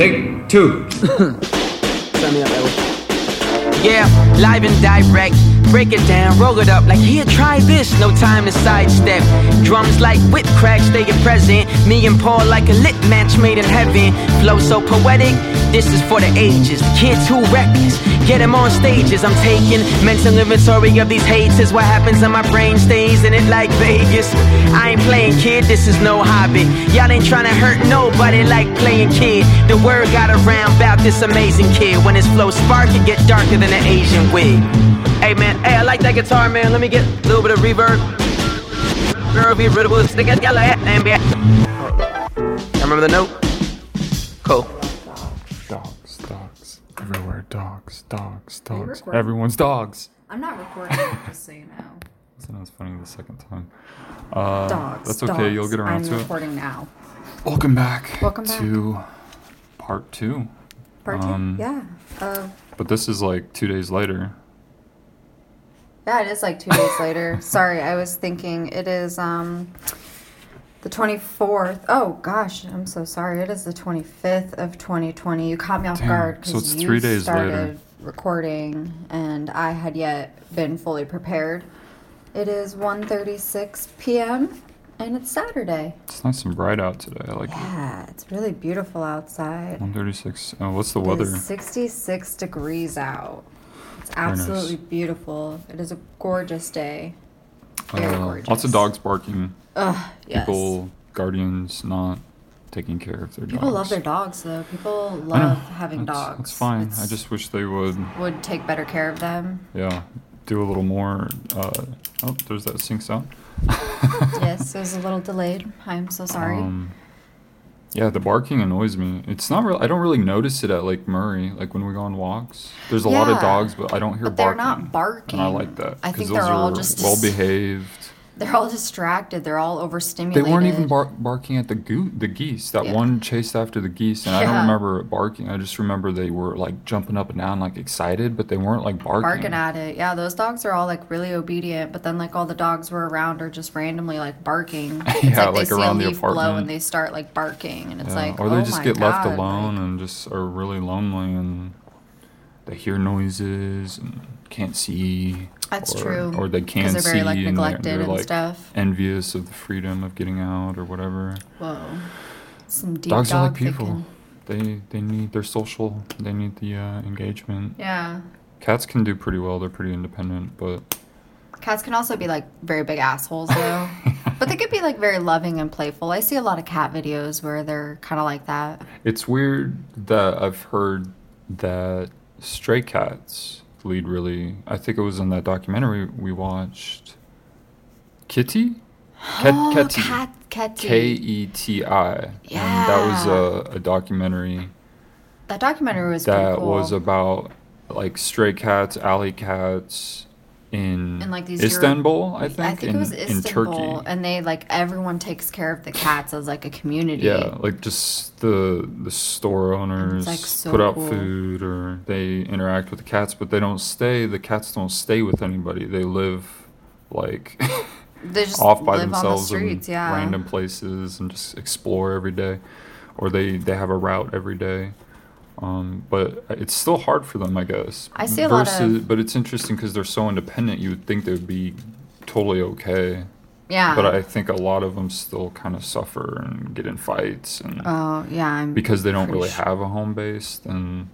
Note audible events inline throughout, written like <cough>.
Take two. Sign me up, Edward. Yeah, live and direct. Break it down, roll it up like here, try this. No time to sidestep. Drums like whip cracks, they stay present. Me and Paul like a lit match made in heaven. Flow so poetic, this is for the ages. The kids who reckless, get them on stages. I'm taking mental inventory of these hates. haters. What happens in my brain stays in it like Vegas. I ain't playing kid, this is no hobby. Y'all ain't trying to hurt nobody like playing kid. The word got around about this amazing kid. When his flow spark, it get darker than an Asian wig. Hey man, hey, I like that guitar, man. Let me get a little bit of reverb. Girl, be. Remember the note? Cool. Recording? Everyone's dogs. I'm not recording, just so you know. <laughs> That was funny the second time. Uh, Dogs. That's okay. You'll dogs. get around I'm to it. recording now. Welcome back. Welcome back. to part two. Part two? Um, yeah. Uh, But this is like two days later. yeah, it is like two days later. <laughs> Sorry, I was thinking it is um the 24th. Oh gosh, I'm so sorry. It is the 25th of 2020. You caught me off Damn, guard so it's you three days later. Recording and I had yet been fully prepared. It is 1:36 p.m. and it's Saturday. It's nice and bright out today. I like it. Yeah, it's really beautiful outside. 136. Oh, what's the It weather? is 66 degrees out. It's Very nice. absolutely beautiful. It is a gorgeous day. Very Uh, gorgeous. lots of dogs barking. Ugh, yes. People, guardians not taking care of their dogs. People love their dogs, though. People love having That's- dogs. That's fine. I just wish they would, would take better care of them. yeah, do a little more. Uh, oh, there's that sync sound. <laughs> yes, it was a little delayed. I'm so sorry. Um, yeah, the barking annoys me. It's not real. I don't really notice it at Lake Murray. Like when we go on walks, there's a lot of dogs, but I don't hear But they're not barking. And I like that. I think they're all just- well behaved. They're all distracted. They're all overstimulated. They weren't even bar- barking at the goo- the geese. That Yeah. one chased after the geese, and I don't remember barking. I just remember they were like jumping up and down, like excited, but they weren't like barking. barking at it. Yeah, those dogs are all like really obedient, but then like all the dogs were around are just randomly like barking. <laughs> It's Yeah, like they like see around a the leaf blow apartment. and they start like barking, and it's Yeah, like or they oh just get left alone like- and just are really lonely and they hear noises and can't see. That's or, true. Or they can they're very, see like, and they're, neglected they're, and like stuff. envious of the freedom of getting out or whatever. Whoa, some deep Dogs dog are like people. They they need their social. They need the uh, engagement. Yeah, Cats can do pretty well. They're pretty independent, but cats can also be like very big assholes though, <laughs> but they could be like very loving and playful. I see a lot of cat videos where they're kind of like that. It's weird that I've heard that stray cats lead really. I think it was in that documentary we watched. Kitty? Ket- oh, Ketty. cat, Ketty. K E T I. And that was a, a documentary that documentary was that cool. was about like stray cats, alley cats in, in like these Euro- Istanbul, I think. I think in, it was in Turkey. and they like everyone takes care of the cats as like a community. Yeah, like just the the store owners like, so put out cool. food or they interact with the cats, but they don't stay. The cats don't stay with anybody. They live like <laughs> they just off by live on the themselves streets. in Yeah, random places and just explore every day, or they they have a route every day. Um, but it's still hard for them, I guess. I see a lot of- But it's interesting because they're so independent. You would think they would be totally okay. yeah. But I think a lot of them still kind of suffer and get in fights and oh yeah, I'm because they don't really sure- have a home base, then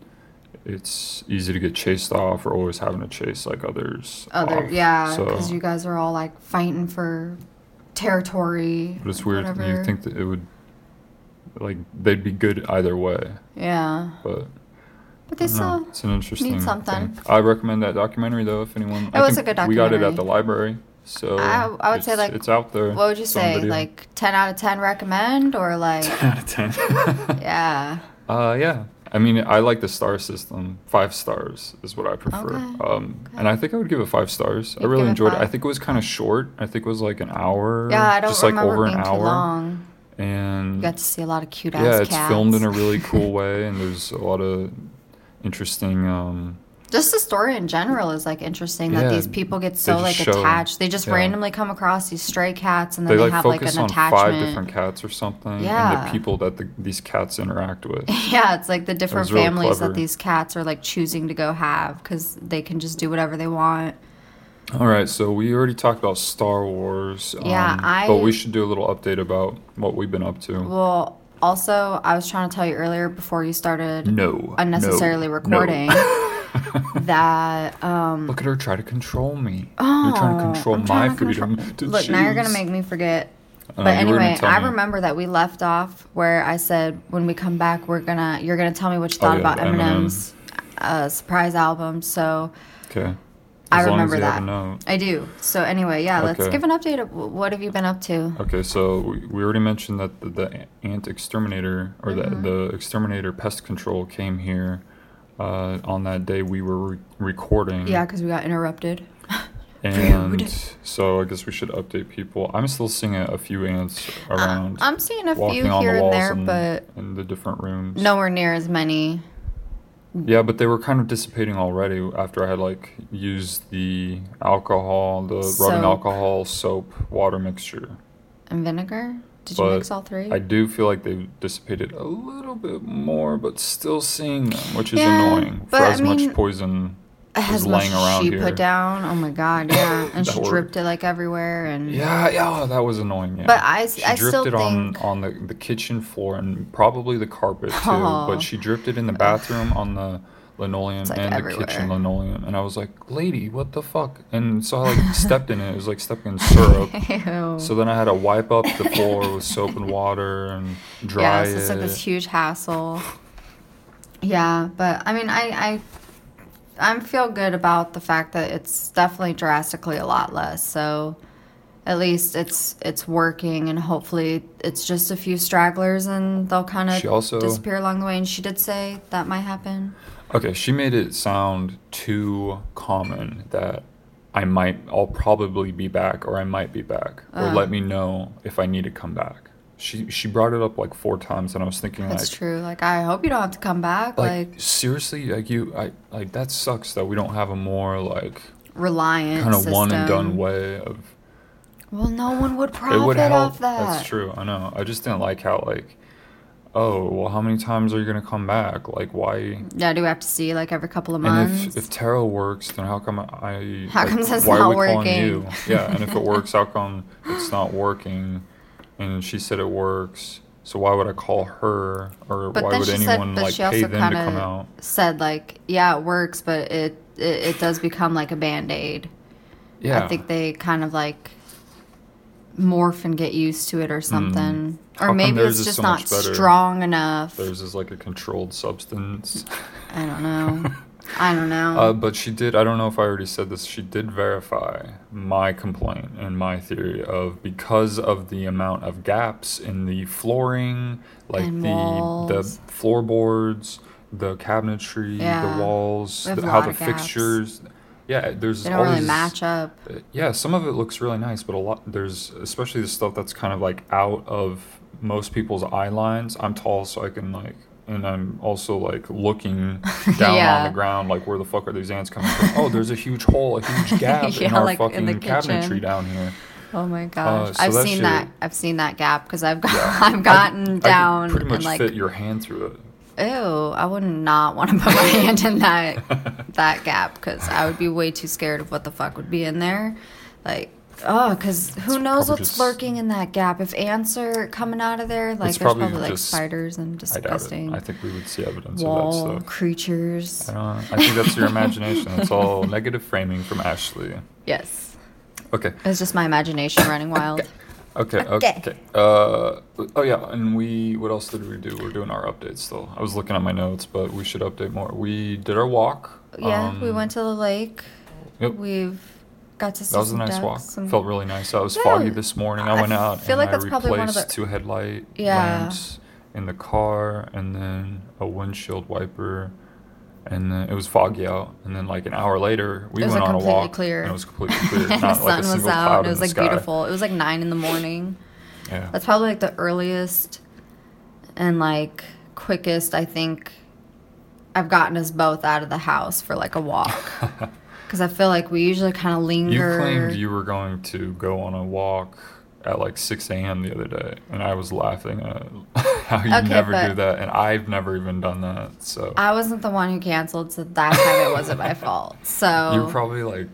it's easy to get chased off or always having to chase like others. other off. yeah So, because you guys are all like fighting for territory. but it's weird. You think that it would like they'd be good either way, yeah, but but they I know. still it's an interesting something. thing. I recommend that documentary though. If anyone, It was a good documentary. We got it at the library, so I- I would say, it's- like, it's out there. What would you say? video. Like ten out of ten recommend or like <laughs> ten out of ten. <laughs> yeah. Uh, yeah. I mean, I like the star system. Five stars is what I prefer. Okay, Um, okay. and I think I would give it five stars. I You'd really it enjoyed it. I think it was kind of short. I think it was like an hour. Yeah, I don't just like remember over being an too hour. long. And You got to see a lot of cute ass yeah, cats. it's filmed in a really <laughs> cool way, and there's a lot of interesting um, Just the story in general is like interesting that these people get so like show- attached. They just yeah. randomly come across these stray cats and They then they, like have like focus an on attachment. five different cats or something, and Yeah. the people that the, these cats interact with. <laughs> Yeah, it's like the different was really families that these cats are like choosing to go have because they can just do whatever they want. All right, so we already talked about Star Wars. um, Yeah, I- But we should do a little update about what we've been up to. Well, also, I was trying to tell you earlier before you started no. unnecessarily no, recording no. <laughs> that um Look at her try to control me. you're trying to Oh, control I'm my to freedom control- to Look, now you're gonna make me forget. Uh, But you anyway, I me. remember that we left off where I said when we come back, we're gonna you're gonna tell me what you Oh, thought yeah, about. Eminem's uh, surprise album. So Okay. I As as remember that. I do. So anyway, yeah, let's give an update. Of what have you been up to? Okay, so we, we already mentioned that the, the ant exterminator or Mm-hmm. the, the exterminator pest control came here uh, on that day we were re- recording. Yeah, because we got interrupted. And <laughs> Rude. so I guess we should update people. I'm still seeing a, a few ants around. I'm seeing a few here and there, and but in the different rooms. nowhere near as many. Yeah, but they were kind of dissipating already after I had like used the alcohol, the rubbing alcohol, soap, water mixture. And vinegar? Did you mix all three? I do feel like they've dissipated a little bit more, but still seeing them, which is Yeah, annoying for but I as much poison as much laying as around she here. put down. Oh my god, yeah. <laughs> And she word. dripped it like everywhere and Yeah, yeah, oh, that was annoying. Yeah. But I, she I dripped still it on think- on the, the kitchen floor and probably the carpet too. Oh. But she dripped it in the bathroom on the linoleum like, and the kitchen linoleum, and I was like, "Lady, what the fuck?" And so I like stepped in it. It was like stepping in syrup. <laughs> So then I had to wipe up the floor with soap and water and dry yeah, so it's like this huge hassle. Yeah, but I mean, I I I feel good about the fact that it's definitely drastically a lot less. So at least it's it's working, and hopefully it's just a few stragglers, and they'll kind of also- disappear along the way. And she did say that might happen. Okay, she made it sound too common that I might, I'll probably be back, or I might be back, or Uh. let me know if I need to come back. She she brought it up like four times, and I was thinking That's like, true. Like I hope you don't have to come back. like, Like, seriously, like you, I like that sucks that we don't have a more like reliant kind of one and done way of. Well, no one would it profit would help. off that. That's true. I know. I just didn't like how like, oh well, how many times are you gonna come back? Like why? Yeah, do we have to see like every couple of And months? if, if tarot works, then how come I? How like, come it's why not are we calling working? you? Yeah, and if it <laughs> works, how come it's not working? And she said it works, so why would I call her, or But why would anyone said, like she pay also them to kind come out? of said like, yeah, it works, but it, it it does become like a band aid. Yeah, I think they kind of like morph and get used to it or hmm. something, How or maybe it's just so not strong enough. theirs is like a controlled substance. <laughs> I don't know. <laughs> I don't know. Uh, but she did. I don't know if I already said this. She did verify my complaint and my theory of because of the amount of gaps in the flooring, like And the walls. the floorboards, the cabinetry, Yeah. the walls, the, how the gaps. fixtures. Yeah, there's they don't all really these- match up. uh, Yeah, some of it looks really nice, but a lot there's especially the stuff that's kind of like out of most people's eye lines. I'm tall, so I can like, and I'm also like looking <laughs> down on the ground, like where the fuck are these ants coming from? Oh, there's a huge hole, a huge <laughs> gap in our like fucking the cabinetry down here. Oh my gosh, Uh, so I've that seen shit- that. I've seen that gap because I've got, Yeah. <laughs> I've gotten I down pretty much and like fit your hand through it. Ew, I would not want to put my hand in that that gap because I would be way too scared of what the fuck would be in there. Like, oh, because who knows what's just- lurking in that gap? If ants are coming out of there, like there's probably probably, like just- spiders and I disgusting I think we would see evidence wall of that stuff. creatures. I, don't, I think that's your imagination. It's all <laughs> negative framing from Ashley. Yes, Okay. it's just my imagination running wild. Okay, Okay. okay. Uh, oh yeah, and we. What else did we do? We're doing our updates still. I was looking at my notes, but we should update more. We did our walk. Yeah, we um, went to the lake. Yep. We've got to see That was a nice walk. some- Felt really nice. I was Yeah, foggy this morning. I I went out feel and like that's I probably one of replaced the- two headlight Yeah. lamps in the car, and then a windshield wiper. And then it was foggy out, and then like an hour later, we went like, on a walk, clear. and it was completely clear, and <laughs> not the like sun a was out. and It was like beautiful. It was like nine in the morning. Yeah. That's probably like the earliest and like quickest I think I've gotten us both out of the house for like a walk. <laughs> Because I feel like we usually kind of linger. You claimed you were going to go on a walk at like 6 a.m. the other day, and I was laughing at <laughs> how you Okay, never do that, and I've never even done that. So I wasn't the one who canceled, so that time it wasn't my fault. So, <laughs> you were probably like,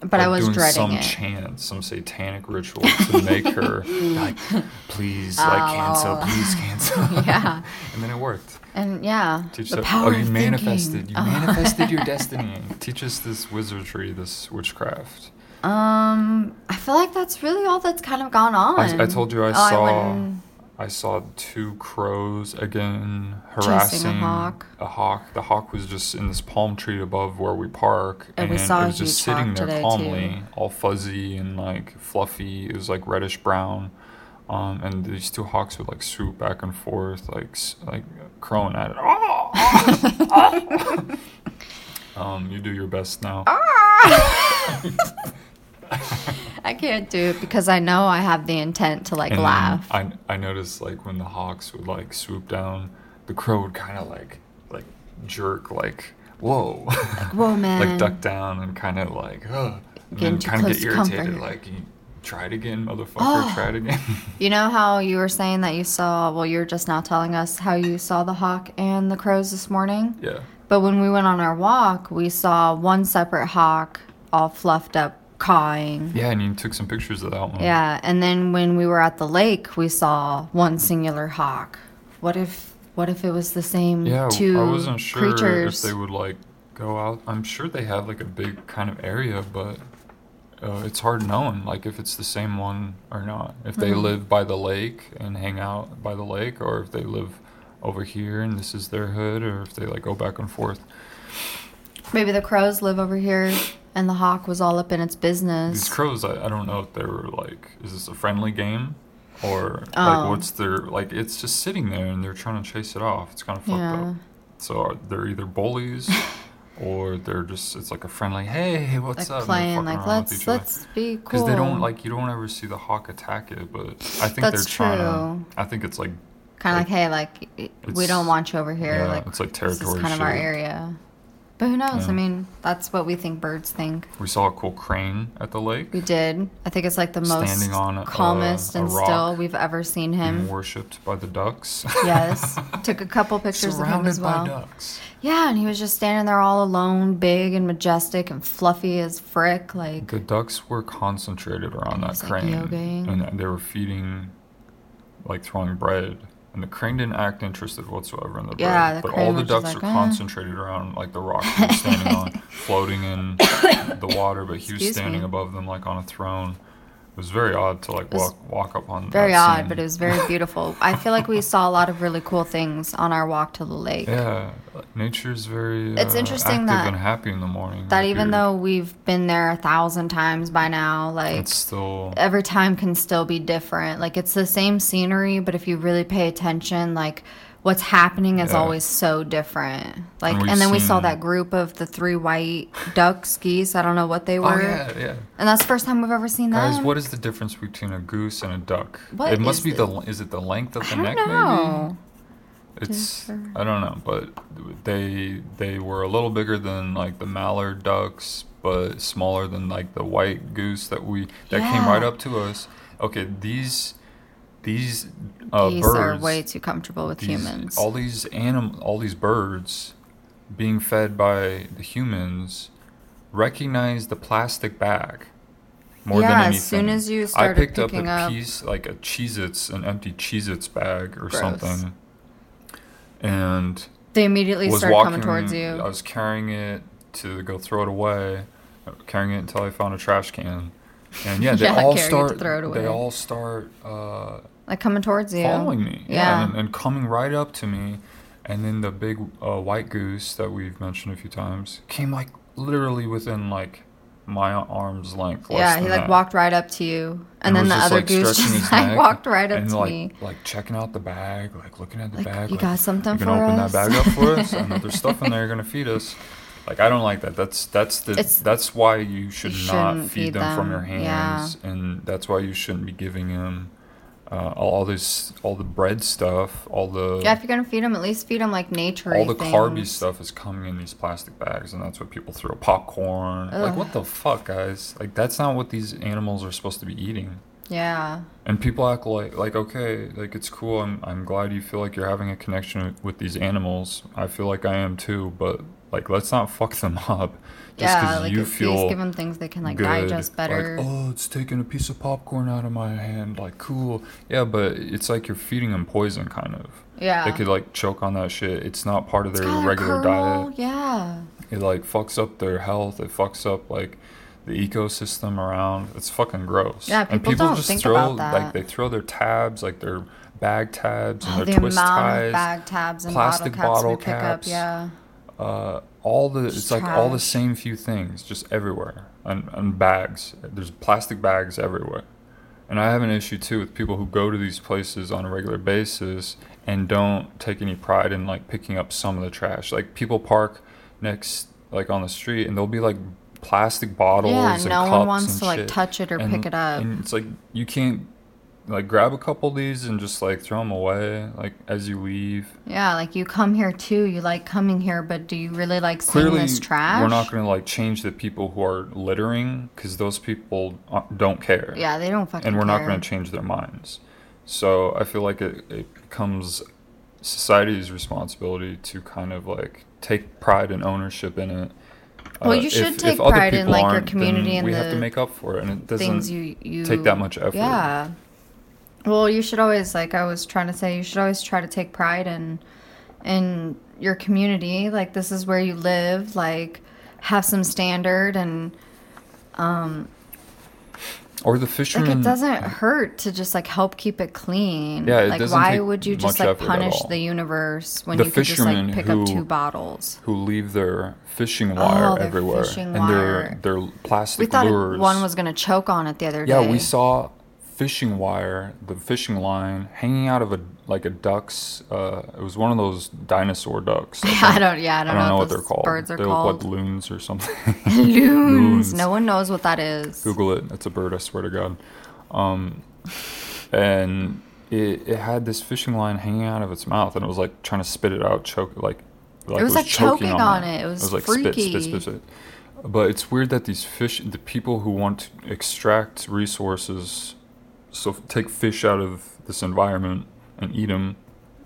but I was doing dreading some it. chant, some satanic ritual to make her like, <laughs> please, like cancel, please cancel. Yeah. and then it worked. And yeah, Teach the that- power oh, you manifested. thinking. You <laughs> manifested your <laughs> destiny. Teach us this wizardry, this witchcraft. Um, I feel like that's really all that's kind of gone on. I, I told you I Oh, saw. went- I saw two crows again Chasing a harassing hawk. a hawk. The hawk was just in this palm tree above where we park, And and, we saw it was just sitting there calmly, too. all fuzzy and like fluffy. It was like reddish brown, um, and these two hawks would like swoop back and forth, like like crowing at it. <laughs> um, you do your best now. <laughs> I can't do it because I know I have the intent to like And laugh. I I noticed like when the hawks would like swoop down, the crow would kind of like like jerk like whoa, Whoa, man. <laughs> like duck down and kind of like uh, and then kind of get irritated comfort. like you try it again, motherfucker, Oh. try it oh. again. <laughs> You know how you were saying that you saw, well, you're just now telling us how you saw the hawk and the crows this morning? yeah, But when we went on our walk, we saw one separate hawk all fluffed up cawing. yeah, and you took some pictures of that one. Yeah, and then when we were at the lake, we saw one singular hawk. What if what if it was the same Yeah, two I wasn't sure creatures? if they would like go out. I'm sure they have like a big kind of area, but uh, it's hard knowing like if it's the same one or not. If they Mhm. live by the lake and hang out by the lake, or if they live over here and this is their hood, or if they like go back and forth. Maybe the crows live over here and the hawk was all up in its business. These crows, I, I don't know if they were like, is this a friendly game? Or Oh. like, what's their like? It's just sitting there, and they're trying to chase it off. It's kind of fucked Yeah. up. So are- they're either bullies, <laughs> or they're just it's like a friendly, hey, what's like up? playing like let's let's be cool. Because they don't like you don't ever see the hawk attack it, but I think they're trying true. to. I think it's like kind of like- like hey like we don't want you over here yeah, like it's like territory kind of our area. But who knows? Yeah. I mean, that's what we think birds think. we saw a cool crane at the lake. We did. I think it's like the most Standing on calmest a and rock. still we've ever seen him. worshipped by the ducks. <laughs> Yes. Took a couple pictures of him as well. by ducks. Yeah, and he was just standing there all alone, big and majestic and fluffy as frick. Like, The ducks were concentrated around that was, like, crane, and they were feeding, like throwing bread. And the crane didn't act interested whatsoever in the Yeah, bread. the but all the ducks like, are "Eh." concentrated around like the rock he was standing on, floating in the water. But he was Excuse standing me. above them like on a throne. It was very odd to like walk walk up on. very odd, scene. but it was very <laughs> beautiful. I feel like we saw a lot of really cool things on our walk to the lake. Yeah, nature's very. It's uh, interesting that- and happy in the morning. That like even you're- though we've been there a thousand times by now, like, it's still every time can still be different. Like it's the same scenery, but if you really pay attention, like what's happening is Yeah. always so different. Like And and, then we saw that group of the three white ducks, geese. I don't know what they were. Oh were. yeah, yeah. And that's the first time we've ever seen that. Guys, what is the difference between a goose and a duck? What it must be the- the is it the length of I the don't neck know. maybe? It's I don't know, but they they were a little bigger than like the mallard ducks, but smaller than like the white goose that we that came right up to us. Okay, these these uh, birds are way too comfortable with these- humans. All these anim, all these birds being fed by the humans recognize the plastic bag more Yeah, than as anything. soon as you I started picked up a up- piece like a Cheez-Its, an empty Cheez-Its bag or Gross. something, and they immediately was start walking. coming towards you. I was carrying it to go throw it away, carrying it until I found a trash can. And yeah, they <laughs> Yeah, all carrying it to start. throw it They all start uh, Like coming towards you. following me. Yeah, Yeah. and, and coming right up to me. And then the big uh, white goose that we've mentioned a few times came like literally within like my arm's length. Yeah, he like that. walked right up to you, and, then the other like, goose just like walked right up and to like me. like checking out the bag, like looking at the Like, bag. "You like, got something you for open that bag up for us? <laughs> I know there's stuff in there you're gonna feed us. Like I don't like that. That's that's the It's- that's why you should you not feed feed them, from them, your yeah. hands, and that's why you shouldn't be giving them uh, all this, all the bread stuff, all the Yeah, if you're gonna feed them, at least feed them like nature. all the carby stuff is coming in these plastic bags, and that's what people throw popcorn. Like, what the fuck, guys? Like, that's not what these animals are supposed to be eating. Yeah. And people act like, like, okay, like it's cool. I'm, I'm glad you feel like you're having a connection with, with these animals. I feel like I am too. But like, let's not fuck them <laughs> up. Just yeah, like you at feel give them things they can like good, digest like, better. oh, it's taking a piece of popcorn out of my hand. Like, cool. Yeah, but it's like you're feeding them poison, kind of. yeah. They could like choke on that shit. It's not part of It's their regular diet. Yeah. It like fucks up their health. It fucks up like the ecosystem around. It's fucking gross. Yeah, and people people don't just think throw about that. like they throw their tabs, like their bag tabs and Oh, their the twist amount ties. of bag tabs and plastic bottle caps bottle pick up. caps. Yeah. Uh, all the Just it's like all the same few things just everywhere. And, and bags. There's plastic bags everywhere. And i have an issue too with people who go to these places on a regular basis and don't take any pride in like picking up some of the trash. Like people park next like on the street and there'll be like plastic bottles Yeah, and no one wants and to, like, touch it or And- pick it up. and it's like you can't like grab a couple of these and just like throw them away like as you leave Yeah, like you come here too. You like coming here, but do you really like seeing this trash? we're not going to like change the people who are littering because those people don't care Yeah, they don't fucking and we're not going to change their minds so i feel like it, it becomes society's responsibility to kind of like take pride and ownership in it Well, Uh, you should if, take if pride in, like, your community and we have to the make up for it and it doesn't things you you take that much effort. Yeah. Well, you should always like I was trying to say you should always try to take pride in in your community. Like this is where you live. Like have some standard and um or the fishermen like it doesn't hurt to just like help keep it clean. Yeah, it like doesn't why take would you just like punish the universe when The you could just like pick who- up two bottles? who leave their fishing wire Oh, everywhere fishing and wire. their their plastic We thought lures one was gonna choke on it the other Yeah, day. Yeah we saw fishing wire, the fishing line hanging out of a like a duck's. Uh, it was one of those dinosaur ducks. <laughs> I think. don't. Yeah, I don't, I don't know, what what they're called. Birds are they called. look like loons or something. <laughs> <laughs> loons. Loons. No one knows what that is. Google it. It's a bird. I swear to God. Um, and it, it had this fishing line hanging out of its mouth, and it was like trying to spit it out, choke like. like was, like, choking on it. It was like spit, freaky. spit, spit, spit. But it's weird that these fish, the people who want to extract resources, so take fish out of this environment and eat them,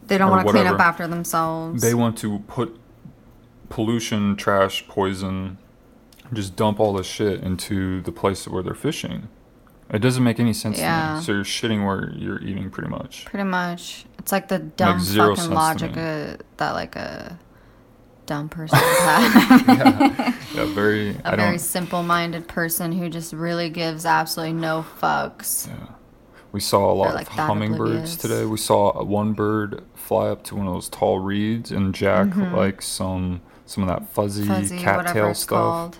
They don't want to clean up after themselves. they want to put pollution, trash, poison, just dump all this shit into the place where they're fishing. It doesn't make any sense to Yeah. me. So you're shitting where you're eating, pretty much. Pretty much. It's like the dumb fucking logic that like a dumb <laughs> person have. yeah, yeah, <laughs> very. a I very simple-minded person who just really gives absolutely no fucks. Yeah. We saw a lot like of hummingbirds oblivious. today. We saw one bird fly up to one of those tall reeds and jack like some some of that fuzzy, Mm-hmm. Fuzzy, cattail stuff, called.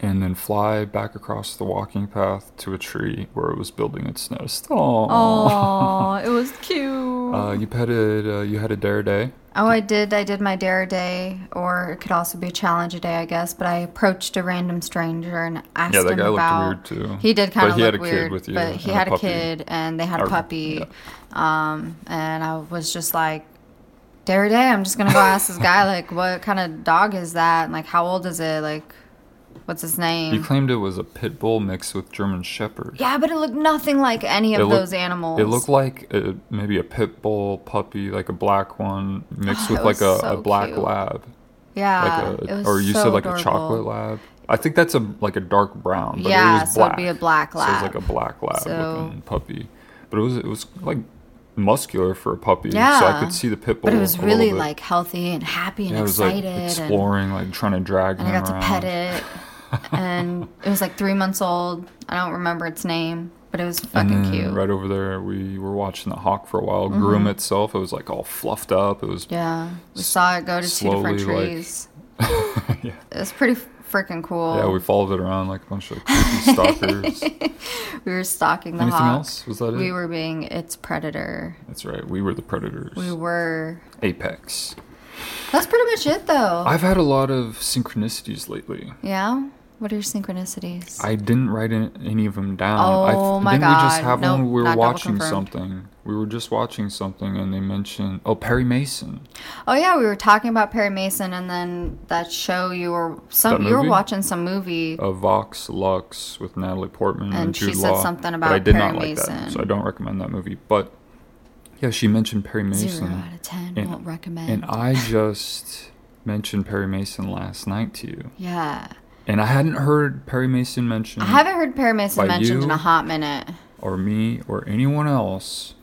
And then fly back across the walking path to a tree where it was building its nest. Oh, Oh, it was <laughs> cute. uh, you petted. Uh, you had a dare day. Oh, I did. I did my dare day, or it could also be a challenge a day, I guess. But I approached a random stranger and asked him about. Yeah, that him guy looked weird, too. He did kind But of he look had a kid weird, with you but he and a had a, puppy. kid, and they had a puppy. yeah. Um, and I was just like, dare day. I'm just gonna go ask this guy, like, what kind of dog is that? And like, how old is it? Like, what's his name? You claimed it was a pit bull mixed with German Shepherd. yeah, but it looked nothing like any of It looked- those animals. It looked like a, maybe a pit bull puppy, like a black one, mixed <sighs> Oh, with like a, was a black cute. lab. yeah, like it a, was or you so said like adorable. a chocolate lab. I think that's a like a dark brown, but Yeah, it was black. so it'd be a black So it was like a black lab So- looking puppy, but it was it was like muscular for a puppy. so I could see the pit bull. But it was really like healthy and happy and yeah, it was like excited. and, exploring, like trying to drag and I got to pet it. <laughs> and it was like three months old. I don't remember its name, but it was fucking cute. Mm-hmm. right over there, we were watching the hawk for a while. Groom itself. It was like all fluffed up. It was yeah, we saw it go to two different slowly, like- trees. <laughs> yeah. It was pretty freaking cool. Yeah, we followed it around like a bunch of creepy <laughs> stalkers. We were stalking the Anything hawk. else? Was that it? We were being its predator. That's right. We were the predators. We were. Apex. That's pretty much it, though. I've had a lot of synchronicities lately. yeah. What are your synchronicities? I didn't write any of them down. I Oh th- my didn't we just God. have Nope, one? We were watching something. We were just watching something, and they mentioned oh Perry Mason. oh yeah, we were talking about Perry Mason, and then that show you were some you were watching some movie. uh, Vox Lux with Natalie Portman and, And she Jude said Law. something but I about did Perry not like that, Mason. so I don't recommend that movie. But yeah, she mentioned Perry Mason, Zero out of ten. and- won't recommend. and I just mentioned Perry Mason last night to you, yeah, and I hadn't heard Perry Mason mentioned I haven't heard Perry Mason mentioned in a hot minute. or me or anyone else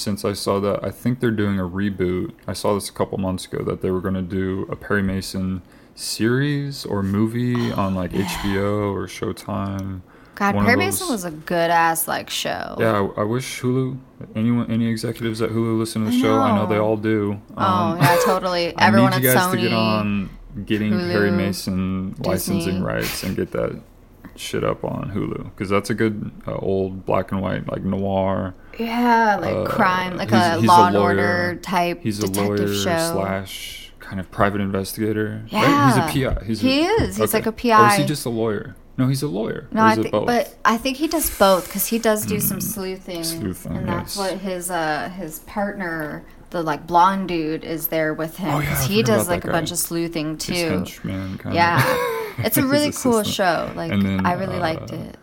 since I saw that. I think they're doing a reboot. I saw this a couple months ago that they were going to do a Perry Mason series or movie on like HBO or Showtime. God, One Perry Mason was a good ass like show. Yeah, I, I wish Hulu, anyone, any executives at Hulu listen to the I show. I know they all do. Oh Um, yeah, totally. <laughs> I Everyone need you at guys Sony. to get on getting Perry Hulu, Mason licensing Disney. rights and get that shit up on Hulu because that's a good uh, old black and white like noir. Yeah, like uh, crime, like he's- a he's Law a and. Order type He's a detective lawyer show. slash kind of private investigator. right? Yeah. He's a PI. He's He a, is. He's like a PI. Or is he just a lawyer? No, he's a lawyer. No, I think, but I think he does both because he does do some sleuthing, Sleuthing, and that's yes. what his uh his partner, the like blonde dude, is there with him Oh, yeah, because he does like a guy. bunch of sleuthing too. Yeah, <laughs> it's a really cool show. Like then, I really liked uh, it.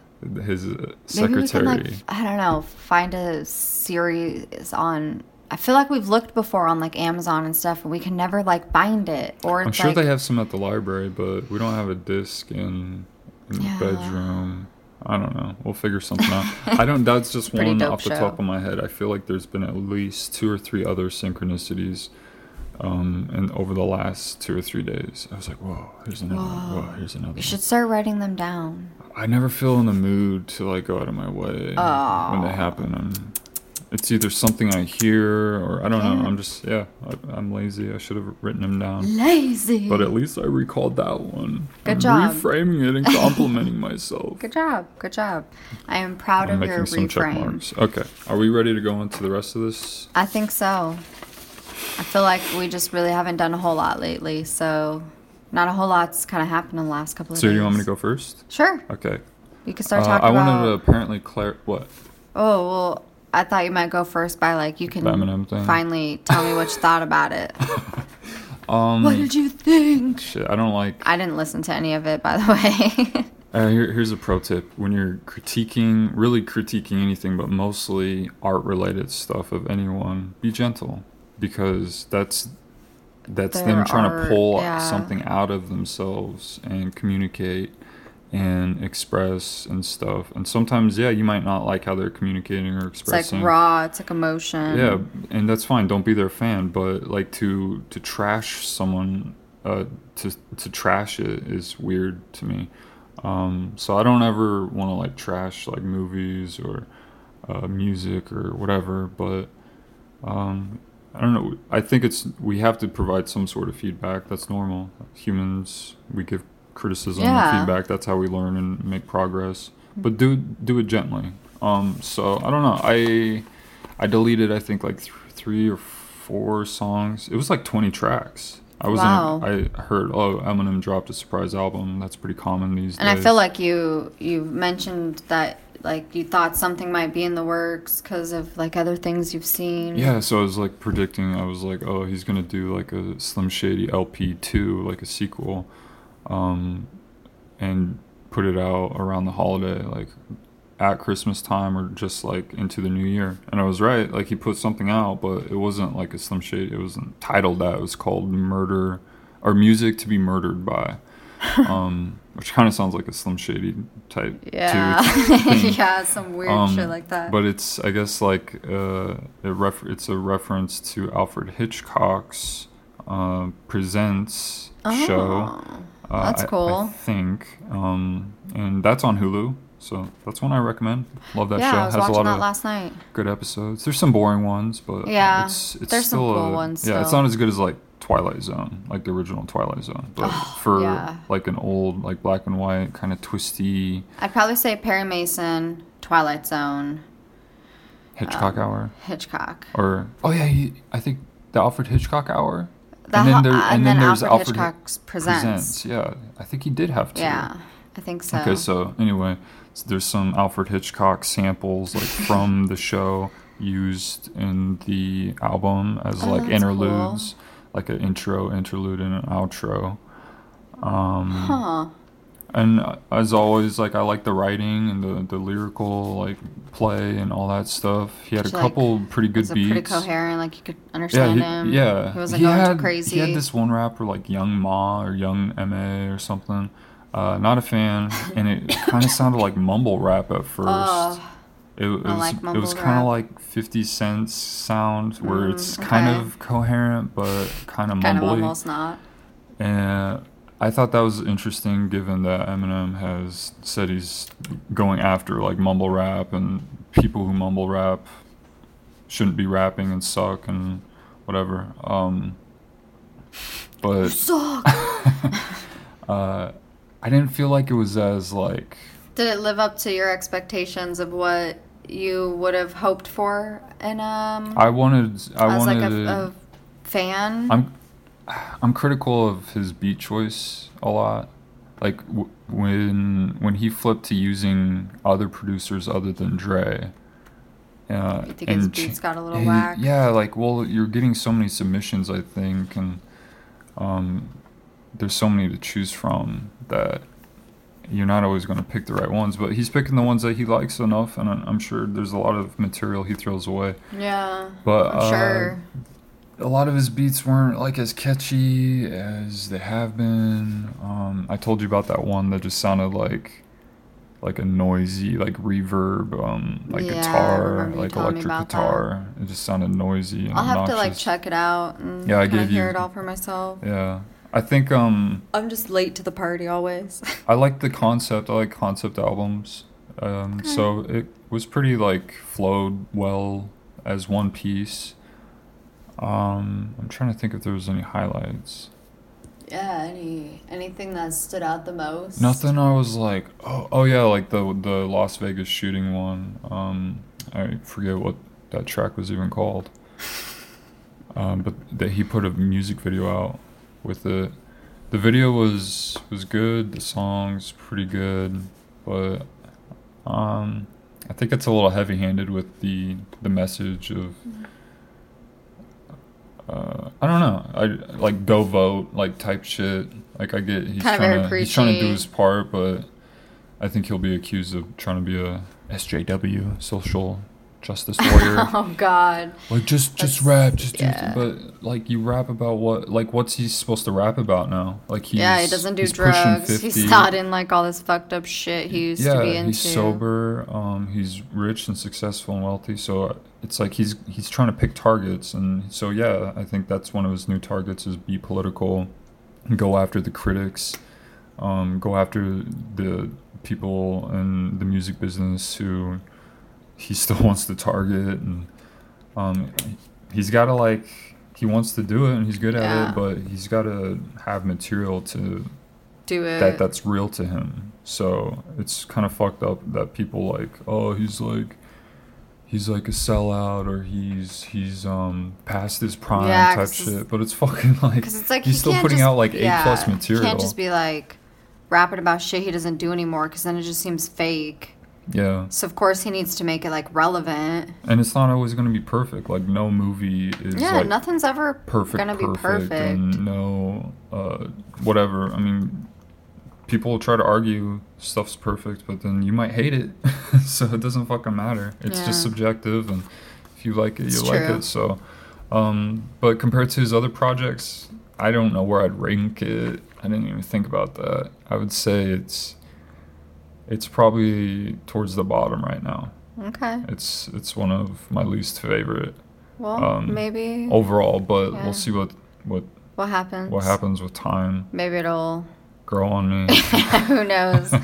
His uh, Maybe secretary. we can like I don't know find a series on. I feel like we've looked before on like Amazon and stuff, and we can never like find it. Or I'm sure like, they have some at the library, but we don't have a disc in, in Yeah. the bedroom. I don't know. We'll figure something out. I don't. That's just <laughs> one off the show. top of my head. I feel like there's been at least two or three other synchronicities, um, and over the last two or three days, I was like, whoa, here's another. Whoa, Whoa. here's another. You one. should start writing them down. I never feel in the mood to like go out of my way when they happen. I'm, it's either something I hear or I don't know. I'm just yeah. I, I'm lazy. I should have written them down. Lazy. But at least I recalled that one. Good I'm job. reframing it and <laughs> complimenting myself. Good job. Good job. I am proud I'm of your making some check reframe. marks. Okay. Are we ready to go into the rest of this? I think so. I feel like we just really haven't done a whole lot lately, so not a whole lot's kind of happened in the last couple of days. So days. you want me to go first? Sure. Okay. You can start Uh, talking I about. wanted to apparently clar what? Oh well, I thought you might go first by like you can The Eminem thing? finally tell me what you thought about it. <laughs> Um what did you think? shit, I don't like I didn't listen to any of it, by the <laughs> way. Uh, here, here's a pro tip: when you're critiquing, really critiquing anything, but mostly art-related stuff of anyone, be gentle, because that's that's them trying art, to pull yeah. something out of themselves and communicate and express and stuff. And sometimes, yeah, you might not like how they're communicating or expressing. it's like raw. It's like emotion. Yeah, and that's fine. Don't be their fan, but like to to trash someone, uh, to to trash it is weird to me. Um, so I don't ever want to like trash like movies or uh, music or whatever. But um, I don't know. I think it's we have to provide some sort of feedback. That's normal. Humans we give criticism Yeah. and feedback. That's how we learn and make progress. But do do it gently. Um, so I don't know. I I deleted I think like th- three or four songs. It was like twenty tracks. I wasn't. Wow. I heard oh Eminem dropped a surprise album. That's pretty common these And days. And I feel like you you mentioned that like you thought something might be in the works because of like other things you've seen. Yeah, so I was like predicting. I was like, oh, he's gonna do like a Slim Shady LP two, like a sequel, um, and put it out around the holiday, like at Christmas time or just like into the new year. And I was right. Like he put something out, but it wasn't like a Slim Shady. It wasn't titled that. It was called Murder or Music to be Murdered by. <laughs> Um, which kind of sounds like a Slim Shady type. Yeah. <laughs> Yeah, some weird um, shit like that. But it's I guess like uh, it ref- it's a reference to Alfred Hitchcock's uh, Presents show. Oh, Uh, that's I- I think, um, and that's on Hulu. So that's one I recommend. Love that yeah, show. I was Has a watching lot that of last night. good episodes. There's some boring ones, but Yeah, it's, it's there's some still cool a- ones Yeah, it's not as good as like Twilight Zone, like the original Twilight Zone, but for yeah. like an old like black and white kind of twisty I'd probably say Perry Mason, Twilight Zone, Hitchcock Um, hour. Hitchcock. Or oh yeah, he, I think the Alfred Hitchcock hour. The and then there, uh, and then, there's Alfred Alfred Hi- Hitchcock's Presents. Yeah, I think he did have two. Yeah. I think so. Okay, so anyway, s- there's some Alfred Hitchcock samples like <laughs> from the show used in the album as Oh, like interludes, like an intro, interlude, and an outro. Um, huh. And as always, like I like the writing and the, the lyrical like play and all that stuff. He had a So, like, couple pretty good beats. pretty coherent? Like you could Yeah, understand he, him. yeah. He wasn't He going had, too crazy. He had this one rapper like Young Ma or Young Ma or something. Uh, not a fan, <laughs> and it kind of sounded like mumble rap at first. Oh, it, it was like it was kind of like 50 Cent's sound, where Mm, it's kind okay. of coherent but kind of kind of mumbly. almost not. And I thought that was interesting, given that Eminem has said he's going after like mumble rap and people who mumble rap shouldn't be rapping and suck and whatever. Um, but Suck. <laughs> uh, I didn't feel like it was as like Did it live up to your expectations of what you would have hoped for in um I wanted. I as wanted. like a, a fan? I'm I'm critical of his beat choice a lot. Like w- when when he flipped to using other producers other than Dre. Uh, You think his and beats got a little he- whack? Yeah, like well, you're getting so many submissions, I think, and um, there's so many to choose from that you're not always going to pick the right ones. But he's picking the ones that he likes enough, and I'm I'm sure there's a lot of material he throws away. yeah. But I'm uh, sure. A lot of his beats weren't like as catchy as they have been. Um, I told you about that one that just sounded like like a noisy like reverb, um, like Yeah, guitar, like electric about that. guitar. It just sounded noisy. And I'll have to like check it out and Yeah, I kinda gave hear you- it all for myself. Yeah, I think um I'm just late to the party always. I like the concept. I like concept albums. Um, so it was pretty like flowed well as one piece. Um, I'm trying to think if there was any highlights. yeah, any anything that stood out the most? Nothing. I was like, oh, oh yeah, like the the Las Vegas shooting one. Um, I forget what that track was even called. <laughs> Um, but that he put a music video out with it. The video was was good. The song's pretty good, but um, I think it's a little heavy-handed with the the message of. Uh, I don't know. I like go vote like type shit. Like I get he's Kinda trying to he's trying to do his part, but I think he'll be accused of trying to be a SJW, social justice warrior. <laughs> Oh God. like just just That's- rap, just yeah. do. But like you rap about what? Like what's he supposed to rap about now? Like he's yeah, he doesn't do he's drugs. He's not in like all this fucked up shit he used yeah, to be into. he's sober. Um, he's rich and successful and wealthy. So it's like he's he's trying to pick targets, and so yeah, I think that's one of his new targets is be political, go after the critics, um, go after the people in the music business who he still <laughs> wants to target, and um, he's got to like he wants to do it and he's good at Yeah. it, but he's got to have material to Do it. that that's real to him. So it's kind of fucked up that people like, oh, he's like, he's like a sellout or he's he's um past his prime Yeah, type shit. But it's <laughs> fucking like it's like he's he still putting just- out like A plus material. Can't just be like rapping about shit he doesn't do anymore because then it just seems fake. Yeah, So of course he needs to make it like relevant. and it's not always gonna be perfect. Like no movie is yeah, like nothing's ever perfect, gonna be perfect. and no uh whatever. I mean. People will try to argue stuff's perfect, but then you might hate it, <laughs> so it doesn't fucking matter. It's just subjective, and if you like it, you like it. So, um, but compared to his other projects, I don't know where I'd rank it. I didn't even think about that. I would say it's it's probably towards the bottom right now. Okay. It's it's one of my least favorite Well, um, maybe overall, but Yeah. we'll see what what what happens. what happens with time. Maybe it'll. Grow on me. <laughs> Who knows? <laughs>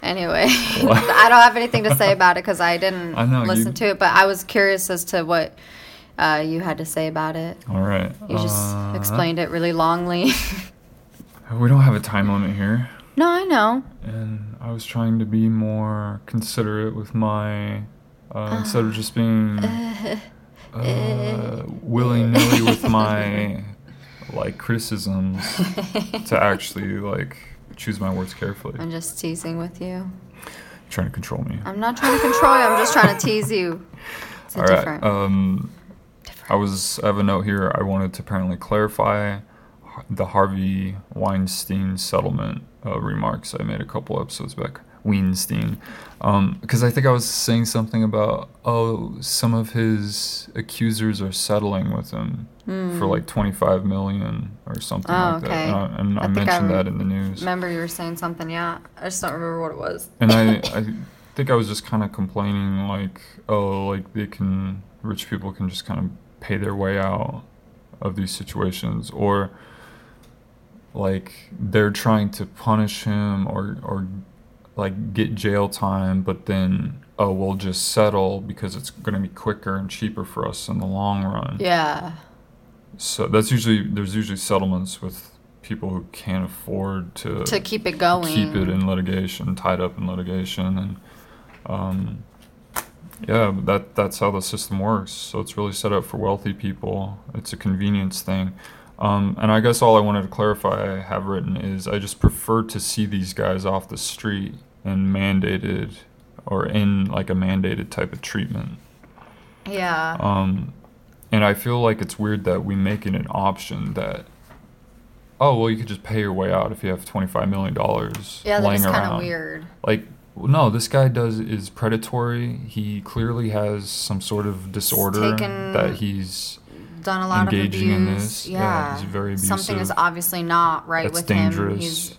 Anyway, <laughs> I don't have anything to say about it because I didn't I know, listen you- to it, but I was curious as to what uh, you had to say about it. All right. You just uh, explained it really longly. We don't have a time limit here. No, I know. and I was trying to be more considerate with my uh, instead of just being <laughs> uh, willy nilly with <laughs> my like criticisms to actually like choose my words carefully. I'm just teasing with you. trying to control me. I'm not trying to control you. I'm just trying to <laughs> tease you. It's a All right. different. Um, I was. I have a note here. I wanted to apparently clarify the Harvey Weinstein settlement uh, remarks I made a couple episodes back. Weinstein, because I think I was saying something about oh some of his accusers are settling with him for like 25 million or something Hmm. Oh, like okay. that, and I, and I, I think I mentioned that in the news. Remember you were saying something, yeah. I just don't remember what it was. And I, <laughs> I think I was just kind of complaining, like, oh, like they can, rich people can just kind of pay their way out of these situations, or like they're trying to punish him or or like get jail time, but then oh, we'll just settle because it's going to be quicker and cheaper for us in the long run. Yeah. So that's usually there's usually settlements with people who can't afford to To keep it going. keep it in litigation, tied up in litigation, and um, yeah, that that's how the system works. So it's really set up for wealthy people. It's a convenience thing. Um, and I guess all I wanted to clarify I have written is I just prefer to see these guys off the street and mandated or in like a mandated type of treatment. Yeah. Um, and I feel like it's weird that we make it an option that, oh, well, you could just pay your way out if you have $25 million yeah, that laying is kind of weird. Like, no, this guy does is predatory. He clearly has some sort of disorder that he's Done a lot engaging of in abuse. this. Yeah, Yeah. he's very Something is obviously not right That's with dangerous. him. He's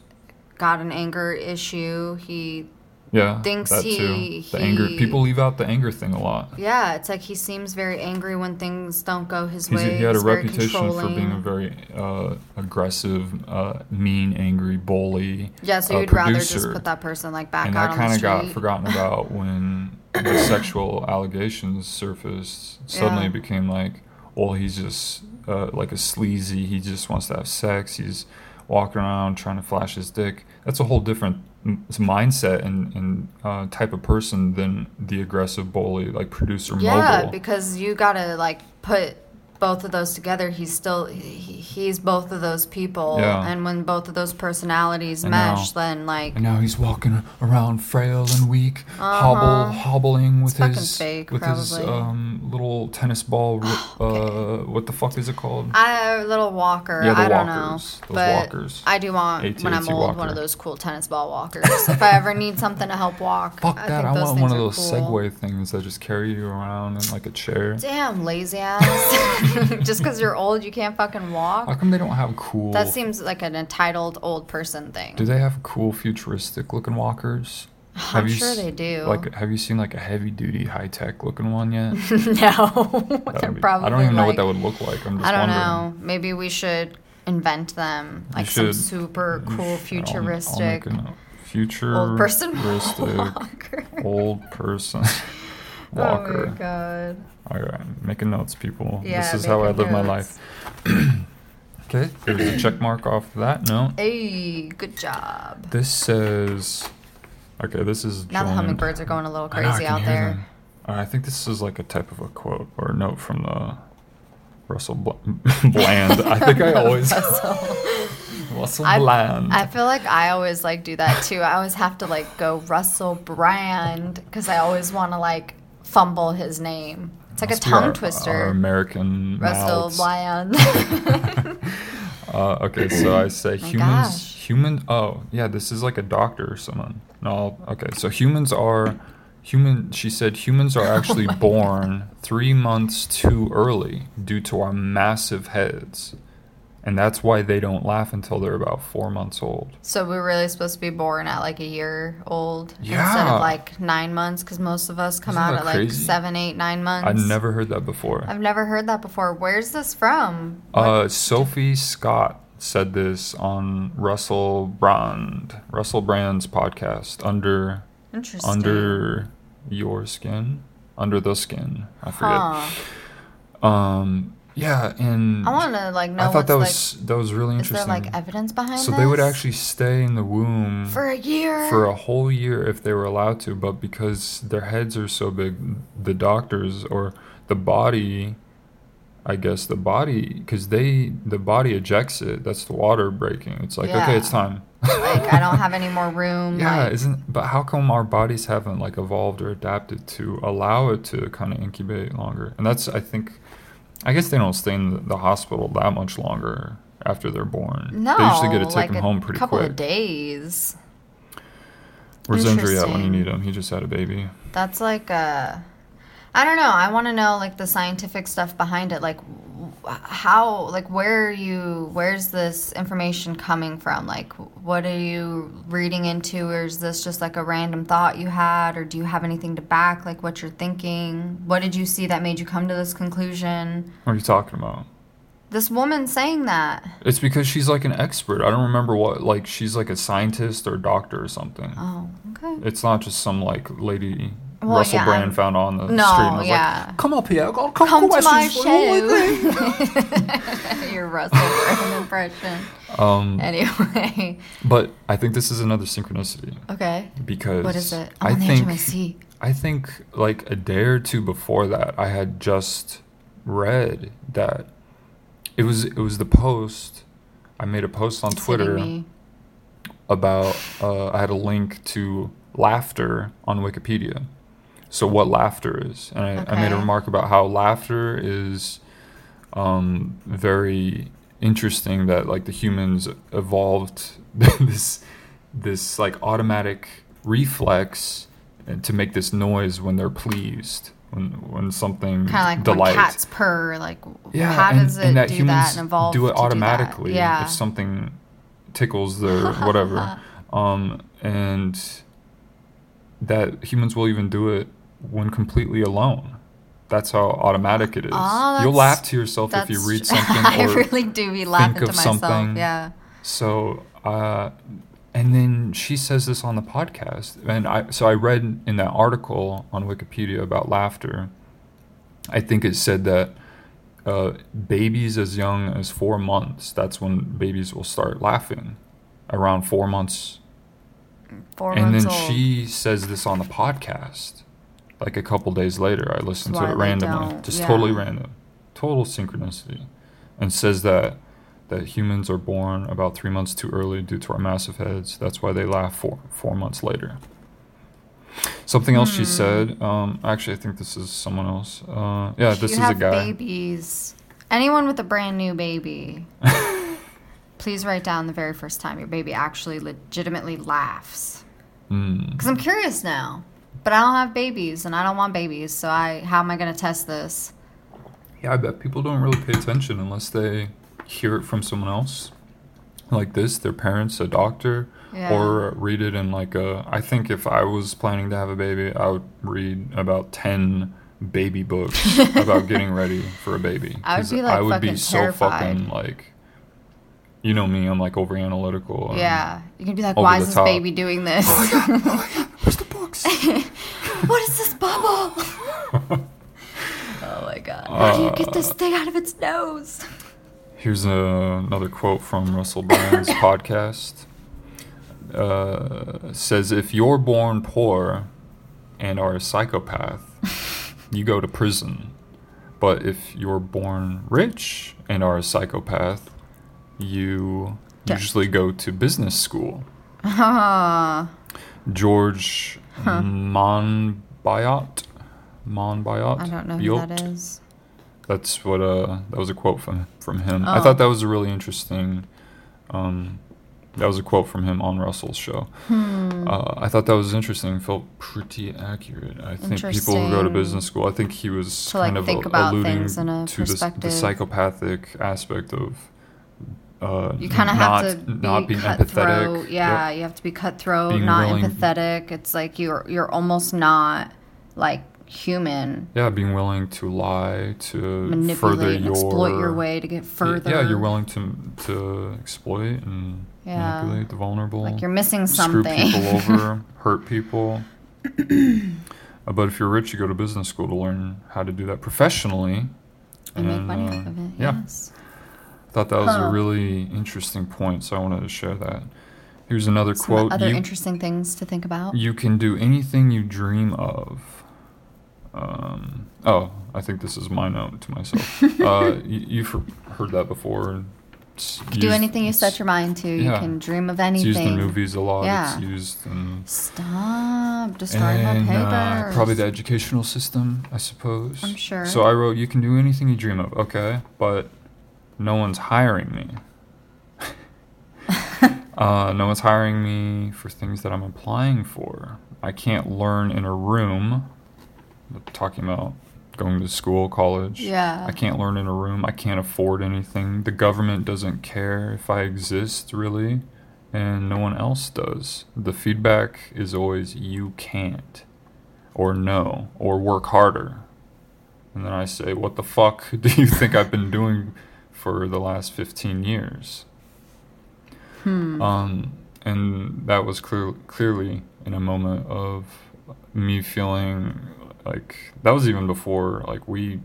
got an anger issue. He yeah thinks that he- too. The anger people leave out the anger thing a lot. yeah, it's like he seems very angry when things don't go his He's, way. he had a He's reputation for being a very uh, aggressive, uh, mean, angry bully. Yeah, so uh, you'd rather just put that person like back and out that kind of got forgotten about when <coughs> the sexual allegations surfaced. Suddenly Yeah. it became like, well, he's just uh, like a sleazy. He just wants to have sex. He's walking around trying to flash his dick. That's a whole different mindset and, and uh, type of person than the aggressive bully, like producer Yeah, mobile. because you gotta like put both of those together. He's still he, he's both of those people, Yeah. and when both of those personalities I mesh, know. then like And now he's walking around frail and weak, Uh-huh. hobble, hobbling with It's his fake, with his um, little tennis ball. <sighs> uh, what the fuck is it called? I a little walker. Yeah, the I don't know, those but walkers. I do want when I'm old one of those cool tennis ball walkers. if I ever need something to help walk, Fuck I that! think I those want one of those cool. Segway things that just carry you around in like a chair. Damn, lazy ass. <laughs> <laughs> Just because you're old, you can't fucking walk. How come they don't have cool? That seems like an entitled old person thing. do they have cool futuristic looking walkers? <sighs> I'm you sure s- they do. Like, have you seen like a heavy-duty, high-tech looking one yet? <laughs> no, <laughs> they're be, probably. I don't even know what that would look like. I'm just I don't wondering. know. Maybe we should invent them, like some super cool, should- I'll- I'll futuristic a note. Future old person walker. old person Oh my god. All right, making notes, people. Yeah, this is how I making live my life. <clears throat> okay, there's a check mark off that note. Hey, good job. This says, okay, this is Now the joined- hummingbirds are going a little I know, I crazy out there. them. Uh, I think this is like a type of a quote or a note from the Russell Bl- <laughs> Bland. I think I <laughs> always <laughs> Russell I, Bland. I feel like I always like do that too. I always have to like go Russell Brand because I always want to like fumble his name. It's like a our- tongue Our twister. American Russell. Bland. <laughs> <laughs> Uh, okay, so I say humans. gosh. Human. Oh, yeah. This is like a doctor or someone. No. Okay, so humans are human. She said humans are <laughs> actually born three months too early due to our massive heads, and that's why they don't laugh until they're about four months old. so we're really supposed to be born at like a year old instead of like nine months because most of us come Isn't out at like seven, eight, nine months. I've never heard that before. I've never heard that before. Where's this from? Uh, Sophie Scott said this on Russell Brand, Russell Brand's podcast under Interesting. under your skin, under the skin. I forget. Huh. Um, yeah, and I want to like know I thought that like. was that was really interesting. Is there like evidence behind so this? they would actually stay in the womb for a year. for a whole year if they were allowed to, but because their heads are so big, the doctors or the body, I guess the body, because they the body ejects it. That's the water breaking. It's like okay, it's time. like like I don't have any more room. <laughs> Yeah, like, isn't but how come our bodies haven't like evolved or adapted to allow it to kind of incubate longer? And that's I think I guess they don't stay in the, hospital that much longer after they're born. no, they usually get to take like them home pretty couple quick. Couple of days. Where's Andrew at when you need him? He just had a baby. That's like a. I don't know. I want to know like the scientific stuff behind it. Like, how, like, where are you? Where's this information coming from? Like, what are you reading into, or is this just like a random thought you had, or do you have anything to back like what you're thinking? What did you see that made you come to this conclusion? What are you talking about? This woman saying that. It's because she's like an expert. I don't remember what like she's like a scientist or a doctor or something. Oh, okay. It's not just some like lady Well, Russell yeah, Brand I'm- found on the No, street and was yeah. like, "Come up here, I've got a couple Come to my questions for you." show. <laughs> Your Russell Brand impression. Um, Anyway. but I think this is another synchronicity Okay. because What is it? I I'm on the edge of my think seat. I think like a day or two before that, I had just read that it was it was the post. I made a post on It's Twitter about uh, I had a link to laughter on Wikipedia. So what laughter is, and I, I made a remark about how laughter is um, very interesting. That like the humans evolved <laughs> this this like automatic reflex to make this noise when they're pleased, when when something Kind of like delights. when cats purr. Like, Yeah, how and, does it and that do humans that and evolve do it automatically Yeah. if something tickles their <laughs> whatever, um, and that humans will even do it when completely alone. That's how automatic it is. Oh, You'll laugh to yourself if you read <laughs> something I really do be laughing to myself. something. Yeah. so, uh, and then she says this on the podcast, and I so I read in that article on Wikipedia about laughter. I think it said that uh, babies as young as four months, that's when babies will start laughing, around four months. Four and months then old. she says this on the podcast, like a couple days later. I listened to it randomly, just yeah. totally random, total synchronicity, and says that that humans are born about three months too early due to our massive heads. That's why they laugh four four months later. Something else she Hmm. said. Um, actually, I think this is someone else. Uh, yeah, this you is a guy. babies. Anyone with a brand new baby, <laughs> please write down the very first time your baby actually legitimately laughs. Mm. Because I'm curious now, but I don't have babies and I don't want babies. So I, how am I going to test this? Yeah, I bet people don't really pay attention unless they hear it from someone else, like this, their parents, a doctor, Yeah. or read it in like a. I think if I was planning to have a baby, I would read about ten baby books <laughs> about getting ready for a baby. I would be, like, I would be so terrified. fucking like. You know me, I'm like over analytical. Yeah, you can be like, why is this top. baby doing this? <laughs> Where's the books? <laughs> what is this bubble? <laughs> oh my god! How do you get Uh, this thing out of its nose? Here's a, another quote from Russell Brand's podcast. Uh, says if you're born poor and are a psychopath, you go to prison. But if you're born rich and are a psychopath, you Yeah. usually go to business school. Ah, George Monbiot, Monbiot. I don't know who that is. That's what uh that was a quote from from him. I Oh. thought that was a really interesting um that was a quote from him on Russell's show. Hmm. Uh, I thought that was interesting. Felt pretty accurate. I think people who go to business school. I think he was To, like, kind of think a- about alluding things in a to the, the psychopathic aspect of. Uh, You kind of have to be not being empathetic. Yeah, Yep. you have to be cutthroat, Being not willing- empathetic. It's like you're you're almost not like human. Yeah, being willing to lie to further Manipulate, and your exploit your way to get further. Yeah, you're willing to to exploit and Yeah. manipulate the vulnerable. Like you're missing something. screw people over, <laughs> hurt people. <clears throat> Uh, but if you're rich, you go to business school to learn how to do that professionally. and make money uh, off of it. Yeah, Yes. Thought that was Huh. a really interesting point, so I wanted to share that. Here's another Some quote. other you, interesting things to think about. you can do anything you dream of. Um, oh, I think this is my note to myself. <laughs> uh, you, you've heard that before. It's do used- anything you set your mind to. You can dream of It's anything. used in movies a lot. Yeah. It's used in Stop destroying and my uh, papers. probably the educational system, I suppose. I'm sure. So I wrote, "You can do anything you dream of." Okay, but no one's hiring me. <laughs> uh, no one's hiring me for things that I'm applying for. I can't learn in a room. Talking about going to school, college. Yeah. I can't learn in a room. I can't afford anything. The government doesn't care if I exist, really, and no one else does. The feedback is always you can't, or no, or work harder. And then I say, What the fuck <laughs> do you think I've been doing for the last 15 years? Hmm. Um, and that was clear, clearly in a moment of me feeling like that was even before like we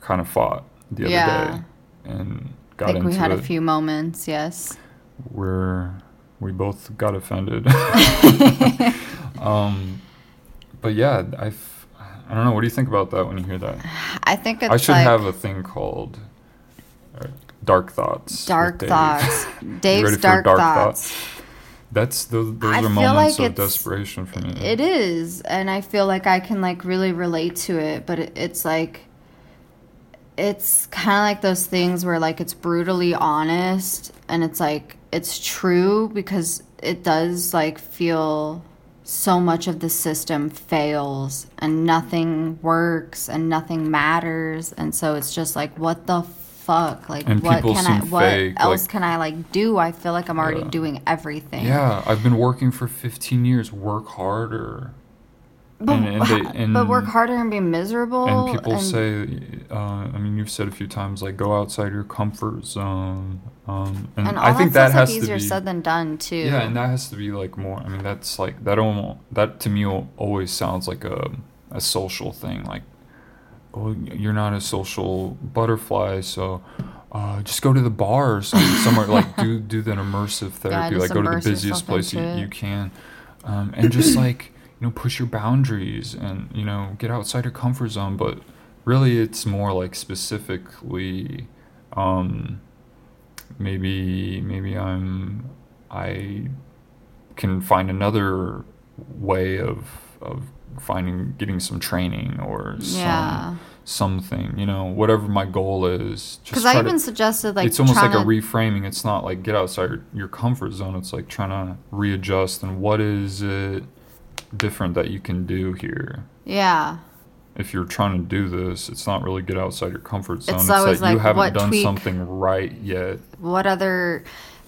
kind of fought the other Yeah. day and got I think into we had it a few moments. Yes. where we both got offended. <laughs> um, but yeah, I I don't know. What do you think about that when you hear that? I think it's I should like have a thing called dark thoughts. dark thoughts. <laughs> Dave's dark, dark thoughts. That's those, those I are moments like of desperation for me. It is, and I feel like I can like really relate to it, but it, it's like it's kind of like those things where like it's brutally honest and it's like it's true because it does like feel so much of the system fails and nothing works and nothing matters and so it's just like what the fuck like And what can I what fake, else like- can I like do I feel like I'm already Yeah. doing everything Yeah, I've been working for 15 years. Work harder. But, and, and they, and, <laughs> but work harder and be miserable. And people say, uh, I mean, you've said a few times, like go outside your comfort zone. Um, and, I think that, that, has like to easier be. said than done too. Yeah, and that has to be like more. I mean, that's like that. Almost that to me always sounds like a a social thing. Like, oh, you're not a social butterfly, so uh, just go to the bar or somewhere. like, do do that immersive <laughs> therapy. just like, go to the busiest place you, you can, um, and just like you know, push your boundaries and you know, get outside your comfort zone. But really, it's more like specifically. Um, maybe maybe I'm I can find another way of of finding getting some training or Yeah. some something you know whatever my goal is Because I try to- even suggested like it's almost like trying a reframing it's not like get outside your, your comfort zone it's like trying to readjust and what is it different that you can do here yeah. if you're trying to do this, it's not really get outside your comfort zone. It's It's, that you haven't done tweak- something right yet. What other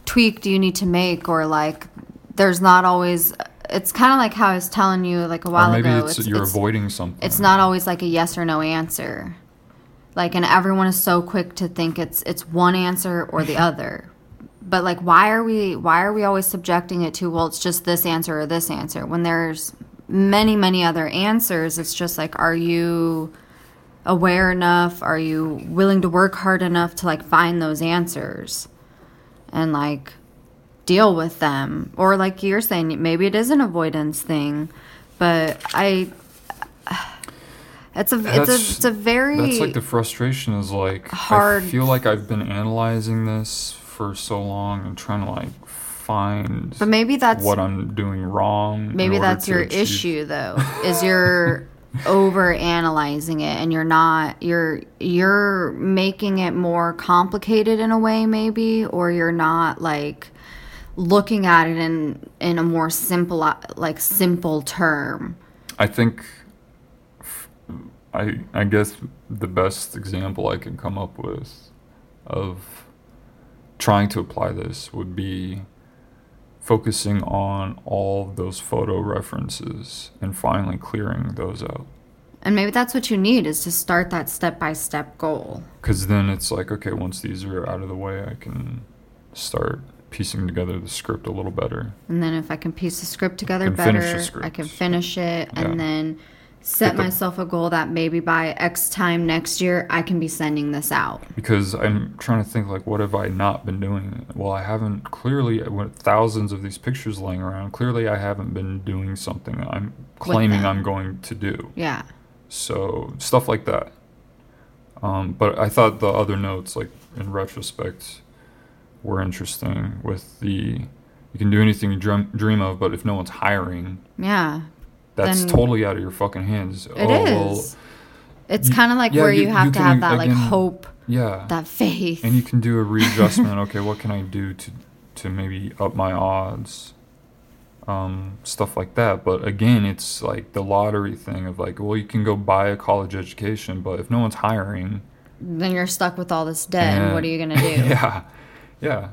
tweak do you need to make, or like, there's not always. It's kind of like how I was telling you like a while or maybe ago. it's, you're avoiding something. it's not always like a yes or no answer like and everyone is so quick to think it's it's one answer or the other but like why are we why are we always subjecting it to well it's just this answer or this answer when there's many many other answers it's just like are you aware enough are you willing to work hard enough to like find those answers and like deal with them or like you're saying maybe it is an avoidance thing but i <sighs> it's a it's a it's a very That's like the frustration is like hard- I feel like I've been analyzing this for so long and trying to like find but maybe that's what I'm doing wrong. maybe that's your achieve- issue <laughs> though is you're over analyzing it and you're not you're you're making it more complicated in a way maybe or you're not like looking at it in in a more simple like simple term I think I I guess the best example I can come up with of trying to apply this would be focusing on all those photo references and finally clearing those out. and maybe that's what you need is to start that step by step goal Because then it's like, okay, once these are out of the way, I can start piecing together the script a little better. And then if I can piece the script together Can finish the better. I can finish it Yeah. and then set the- myself a goal that maybe by X time next year I can be sending this out. Because I'm trying to think, like, what have I not been doing? Well, I haven't clearly, with thousands of these pictures laying around, clearly I haven't been doing something I'm claiming. I'm going to do. Yeah. So, stuff like that. Um, but I thought the other notes, like in retrospect, were interesting. With the you can do anything you dream, dream of, but if no one's hiring, Yeah. that's totally out of your fucking hands. It oh, is. well, it's kind of like yeah, where you- you, have you to can, have that like hope, yeah. that faith. and you can do a <laughs> readjustment. okay, what can I do to to maybe up my odds? Um, stuff like that. But again, it's like the lottery thing of like, well, you can go buy a college education, but if no one's hiring, then you're stuck with all this debt, and and- what are you gonna do? <laughs> yeah, yeah.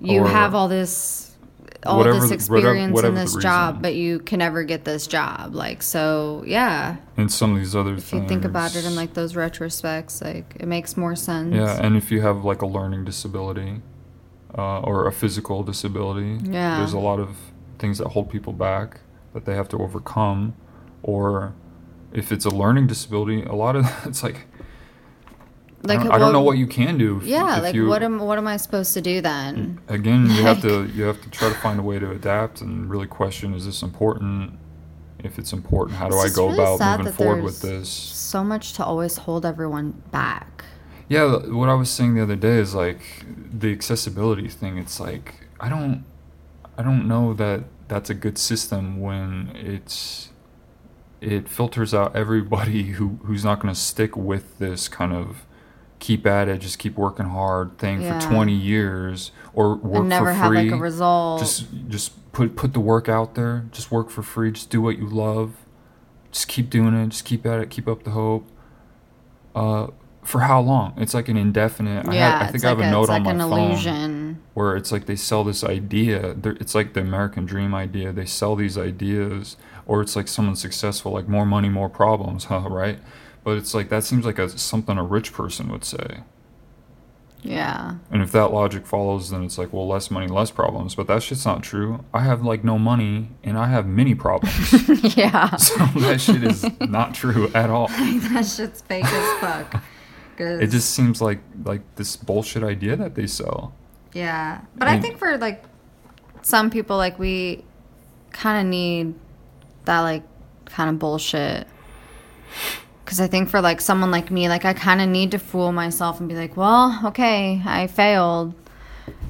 You Or- have all this, all Whatever this experience whatever- in this job, but you can never get this job. Like so, yeah. And some of these other If things. you think about it in like those retrospects, like it makes more sense. Yeah, and if you have like a learning disability uh, or a physical disability, Yeah. there's a lot of things that hold people back that they have to overcome. Or if it's a learning disability, a lot of <laughs> it's like, I, don't, I don't know what you can do. if- Yeah, if like you, what am what am I supposed to do then? Again, you have to you have to try to find a way to adapt and really question: Is this important? If it's important, how do I go really about moving forward with this? So much to always hold everyone back. Yeah, what I was saying the other day is like the accessibility thing. It's like I don't, I don't know that that's a good system when it's, it filters out everybody <laughs> who who's not going to stick with this kind of keep at it, just keep working hard thing Yeah. for twenty years or work and never for have free. like a result. Just just put put the work out there. Just work for free. Just do what you love. Just keep doing it. Just keep at it. Keep up the hope. Uh, for how long? It's like an indefinite. I, yeah, I think it's I have like a note it's on like my an phone illusion. where it's like they sell this idea. They're, it's like the American dream idea. They sell these ideas, or it's like someone successful, like more money, more problems, <laughs> huh? Right? But it's like that seems like a, something a rich person would say. Yeah. And if that logic follows, then it's like, well, less money, less problems. But that shit's not true. I have like no money and I have many problems. <laughs> yeah. so that shit is not true at all. <laughs> that shit's fake as fuck. It just seems like like this bullshit idea that they sell. Yeah. But I think for like some people like we kind of need that like kind of bullshit. Cuz I think for like someone like me like I kind of need to fool myself and be like, "Well, okay, I failed.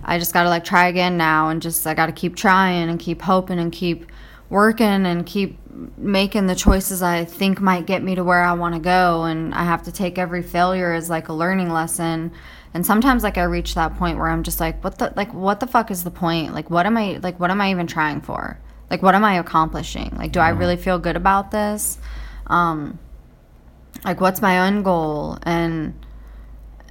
I just got to like try again now and just I got to keep trying and keep hoping and keep working and keep making the choices I think might get me to where I want to go and I have to take every failure as like a learning lesson. And sometimes like I reach that point where I'm just like what the like what the fuck is the point? Like what am I like what am I even trying for? Like what am I accomplishing? Like do I really feel good about this? Um like what's my own goal and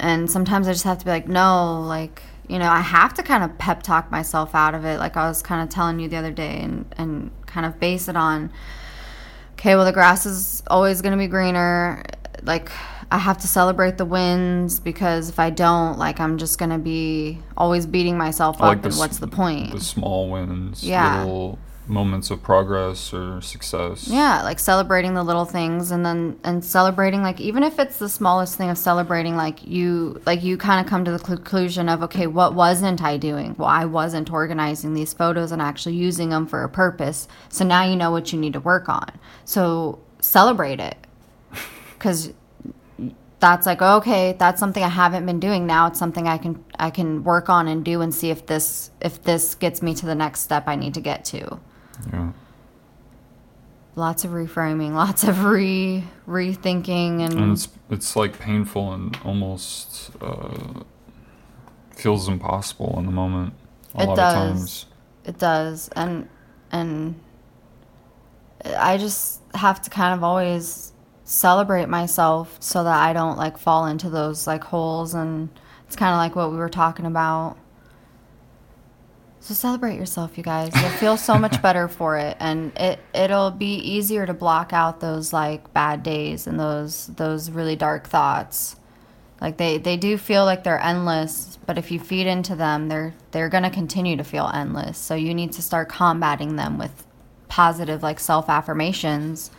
and sometimes I just have to be like, no, like, you know, I have to kind of pep talk myself out of it. Like I was kind of telling you the other day and, and kind of base it on, okay, well, the grass is always going to be greener. Like I have to celebrate the wins because if I don't, like, I'm just going to be always beating myself I up. the and s- what's the point? The small wins, Yeah. little moments of progress or success. Yeah, like celebrating the little things and then and celebrating like even if it's the smallest thing of celebrating like you like you kind of come to the conclusion of okay, what wasn't I doing? Well, I wasn't organizing these photos and actually using them for a purpose. So now you know what you need to work on. So celebrate it. <laughs> Cuz that's like okay, that's something I haven't been doing. Now it's something I can I can work on and do and see if this if this gets me to the next step I need to get to Yeah. lots of reframing, lots of re rethinking, and, And it's it's like painful and almost uh, feels impossible in the moment. A It lot does. of times. it does, and and I just have to kind of always celebrate myself so that I don't like fall into those like holes, and it's kind of like what we were talking about. So celebrate yourself, you guys. You'll feel so much <laughs> better for it, and it it'll be easier to block out those like bad days and those those really dark thoughts. Like they they do feel like they're endless, but if you feed into them, they're they're gonna continue to feel endless. So you need to start combating them with positive like self affirmations,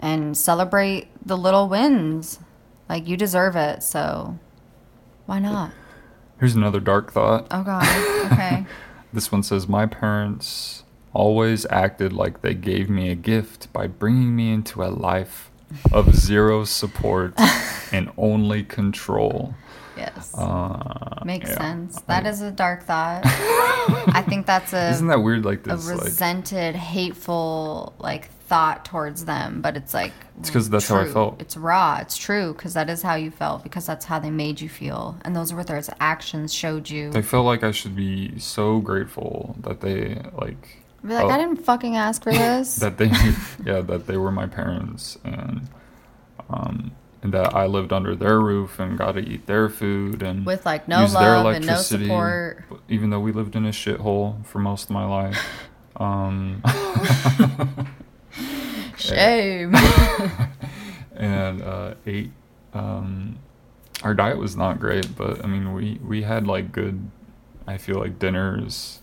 and celebrate the little wins. Like you deserve it, so why not? Here's another dark thought. Oh God. Okay. <laughs> This one says, My parents always acted like they gave me a gift by bringing me into a life of <laughs> zero support and only control. Yes. Uh, Makes yeah. sense. That is a dark thought. <laughs> I think that's a Isn't that weird? Like this, like a resented, hateful like thought towards them, but it's like It's 'cause that's how I felt. It's raw. It's true because that is how you felt because that's how they made you feel, and those were their actions showed you. they felt like I should be so grateful that they like Be like, oh, I didn't fucking ask for this. <laughs> that they <laughs> yeah that they were my parents and um and that I lived under their roof and got to eat their food and With, like, no love and no support. even though we lived in a shithole for most of my life. <laughs> Um, Shame. <laughs> and <laughs> uh, ate. Um, our diet was not great, but I mean, we we had like good. I feel like dinners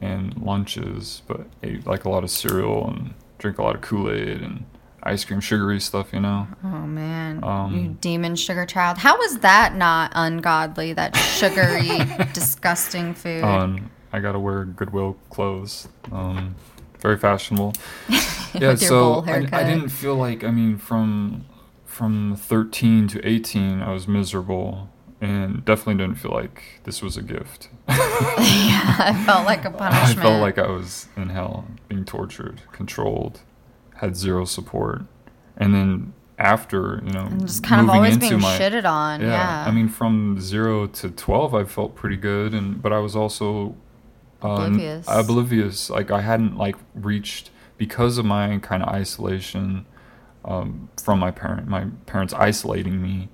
and lunches, but ate like a lot of cereal and drink a lot of Kool Aid and ice cream, sugary stuff. You know. oh man, Um, you demon sugar child. How was that not ungodly? That sugary, <laughs> disgusting food. Um, I gotta wear Goodwill clothes. Um, very fashionable. <laughs> yeah, so I, I didn't feel like I mean from from 13 to 18 I was miserable and definitely didn't feel like this was a gift. <laughs> <laughs> yeah, I felt like a punishment. I felt like I was in hell, being tortured, controlled, had zero support, and then after you know, and just kind of always being my- shitted on. Yeah, I mean, from zero to twelve, I felt pretty good, and but I was also uh, n- Oblivious. oblivious. Like I hadn't like reached because of my kind of isolation um, from my parent, my parents isolating me.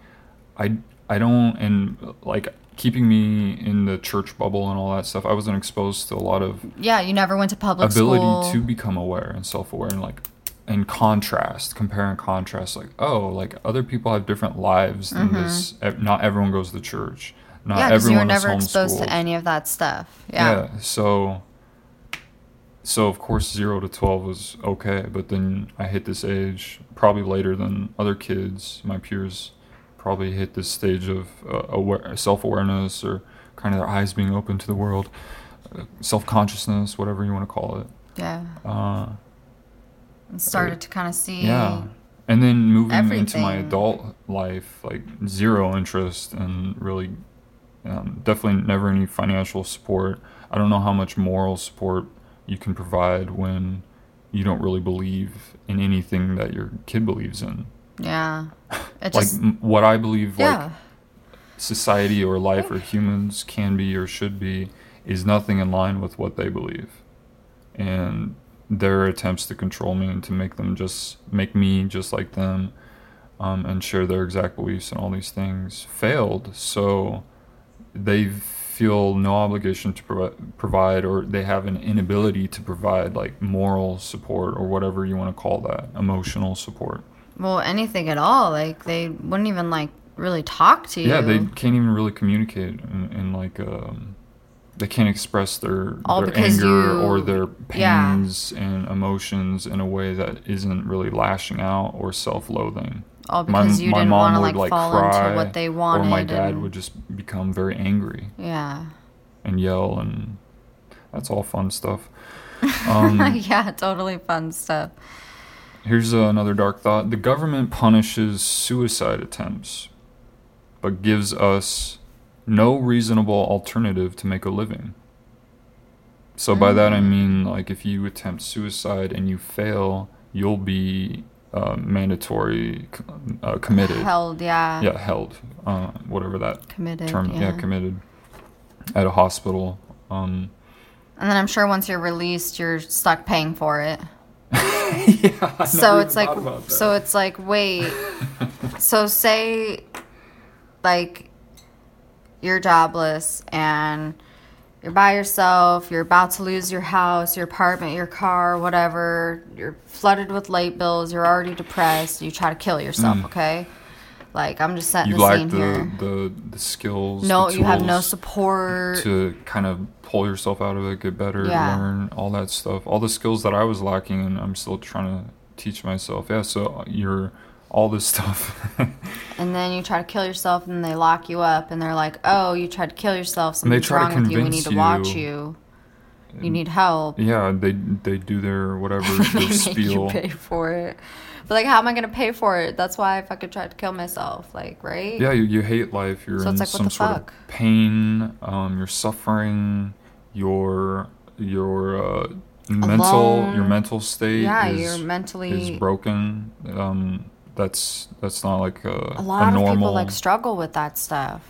I I don't and like keeping me in the church bubble and all that stuff. I wasn't exposed to a lot of yeah. You never went to public ability school. to become aware and self-aware and like and contrast compare and contrast like oh like other people have different lives than this E- not everyone goes to church not yeah, because you were never exposed to any of that stuff. Yeah. so so of course 0 to 12 was okay but then i hit this age probably later than other kids my peers probably hit this stage of uh, aware, self-awareness or kind of their eyes being open to the world uh, self-consciousness whatever you want to call it Yeah. uh, And started to kind of see. yeah. And then moving into my adult life, like zero interest and really um, definitely never any financial support. I don't know how much moral support you can provide when you don't really believe in anything that your kid believes in. Yeah. Like just. m- what I believe, yeah. like society or life or humans can be or should be, is nothing in line with what they believe, and their attempts to control me and to make them just make me just like them, um, and share their exact beliefs and all these things failed. So they feel no obligation to provi- provide, or they have an inability to provide like moral support or whatever you want to call that, emotional support. well, anything at all. Like, they wouldn't even, like, really talk to you. Yeah, they can't even really communicate and, in like um, they can't express their All their anger you- or their yeah. pains and emotions in a way that isn't really lashing out or self-loathing. All because you didn't wanna, like, fall into what they wanted. or my dad and- would just become very angry Yeah. and yell, and that's all fun stuff. <laughs> Um, yeah, totally fun stuff. Here's another dark thought. The government punishes suicide attempts, but gives us no reasonable alternative to make a living. So, by that I Mm. mean, like, if you attempt suicide and you fail, you'll be uh, mandatory uh, committed. Held, yeah. Yeah, held. Uh, whatever that Committed. term. Yeah. yeah. committed. At a hospital. Um, And then I'm sure once you're released, you're stuck paying for it. <laughs> yeah, so it's like thought about that. so it's like wait <laughs> so say like you're jobless and you're by yourself you're about to lose your house your apartment your car whatever you're flooded with late bills you're already depressed you try to kill yourself okay like i'm just setting Mm. you the lack scene the, here the the skills. no the you have no support to kind of pull yourself out of it, get better, Yeah. learn all that stuff. All the skills that I was lacking, and I'm still trying to teach myself. Yeah, so you're all this stuff. <laughs> and then you try to kill yourself and they lock you up and they're like oh you tried to kill yourself something's wrong with you we need to watch you- you need help. yeah, they they do their whatever <laughs> their spiel. you pay for it. But like, how am I gonna pay for it? That's why I fucking tried to kill myself. Like, right? Yeah, you, you hate life. You're So in it's like, what some the sort fuck? of pain. Um, you're suffering. Your your uh, mental your mental state Yeah, is, you're mentally- is broken. Um, that's that's not like a, a lot a normal. of people like struggle with that stuff.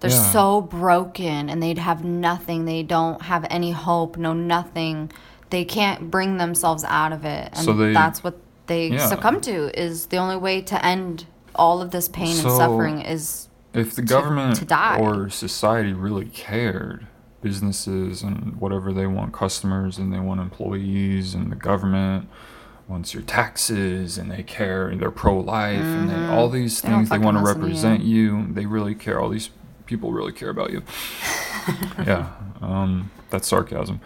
They're Yeah. so broken and they'd have nothing. They don't have any hope, no nothing. They can't bring themselves out of it. And So they- that's what they Yeah. succumb to is the only way to end all of this pain and suffering is if the to- government to die. or society really cared, businesses and whatever they want customers and they want employees and the government wants your taxes and they care and they're pro-life and they, all these Mm-hmm. They things they want to represent you. They really care. All these people really care about you. <laughs> yeah, um, that's sarcasm.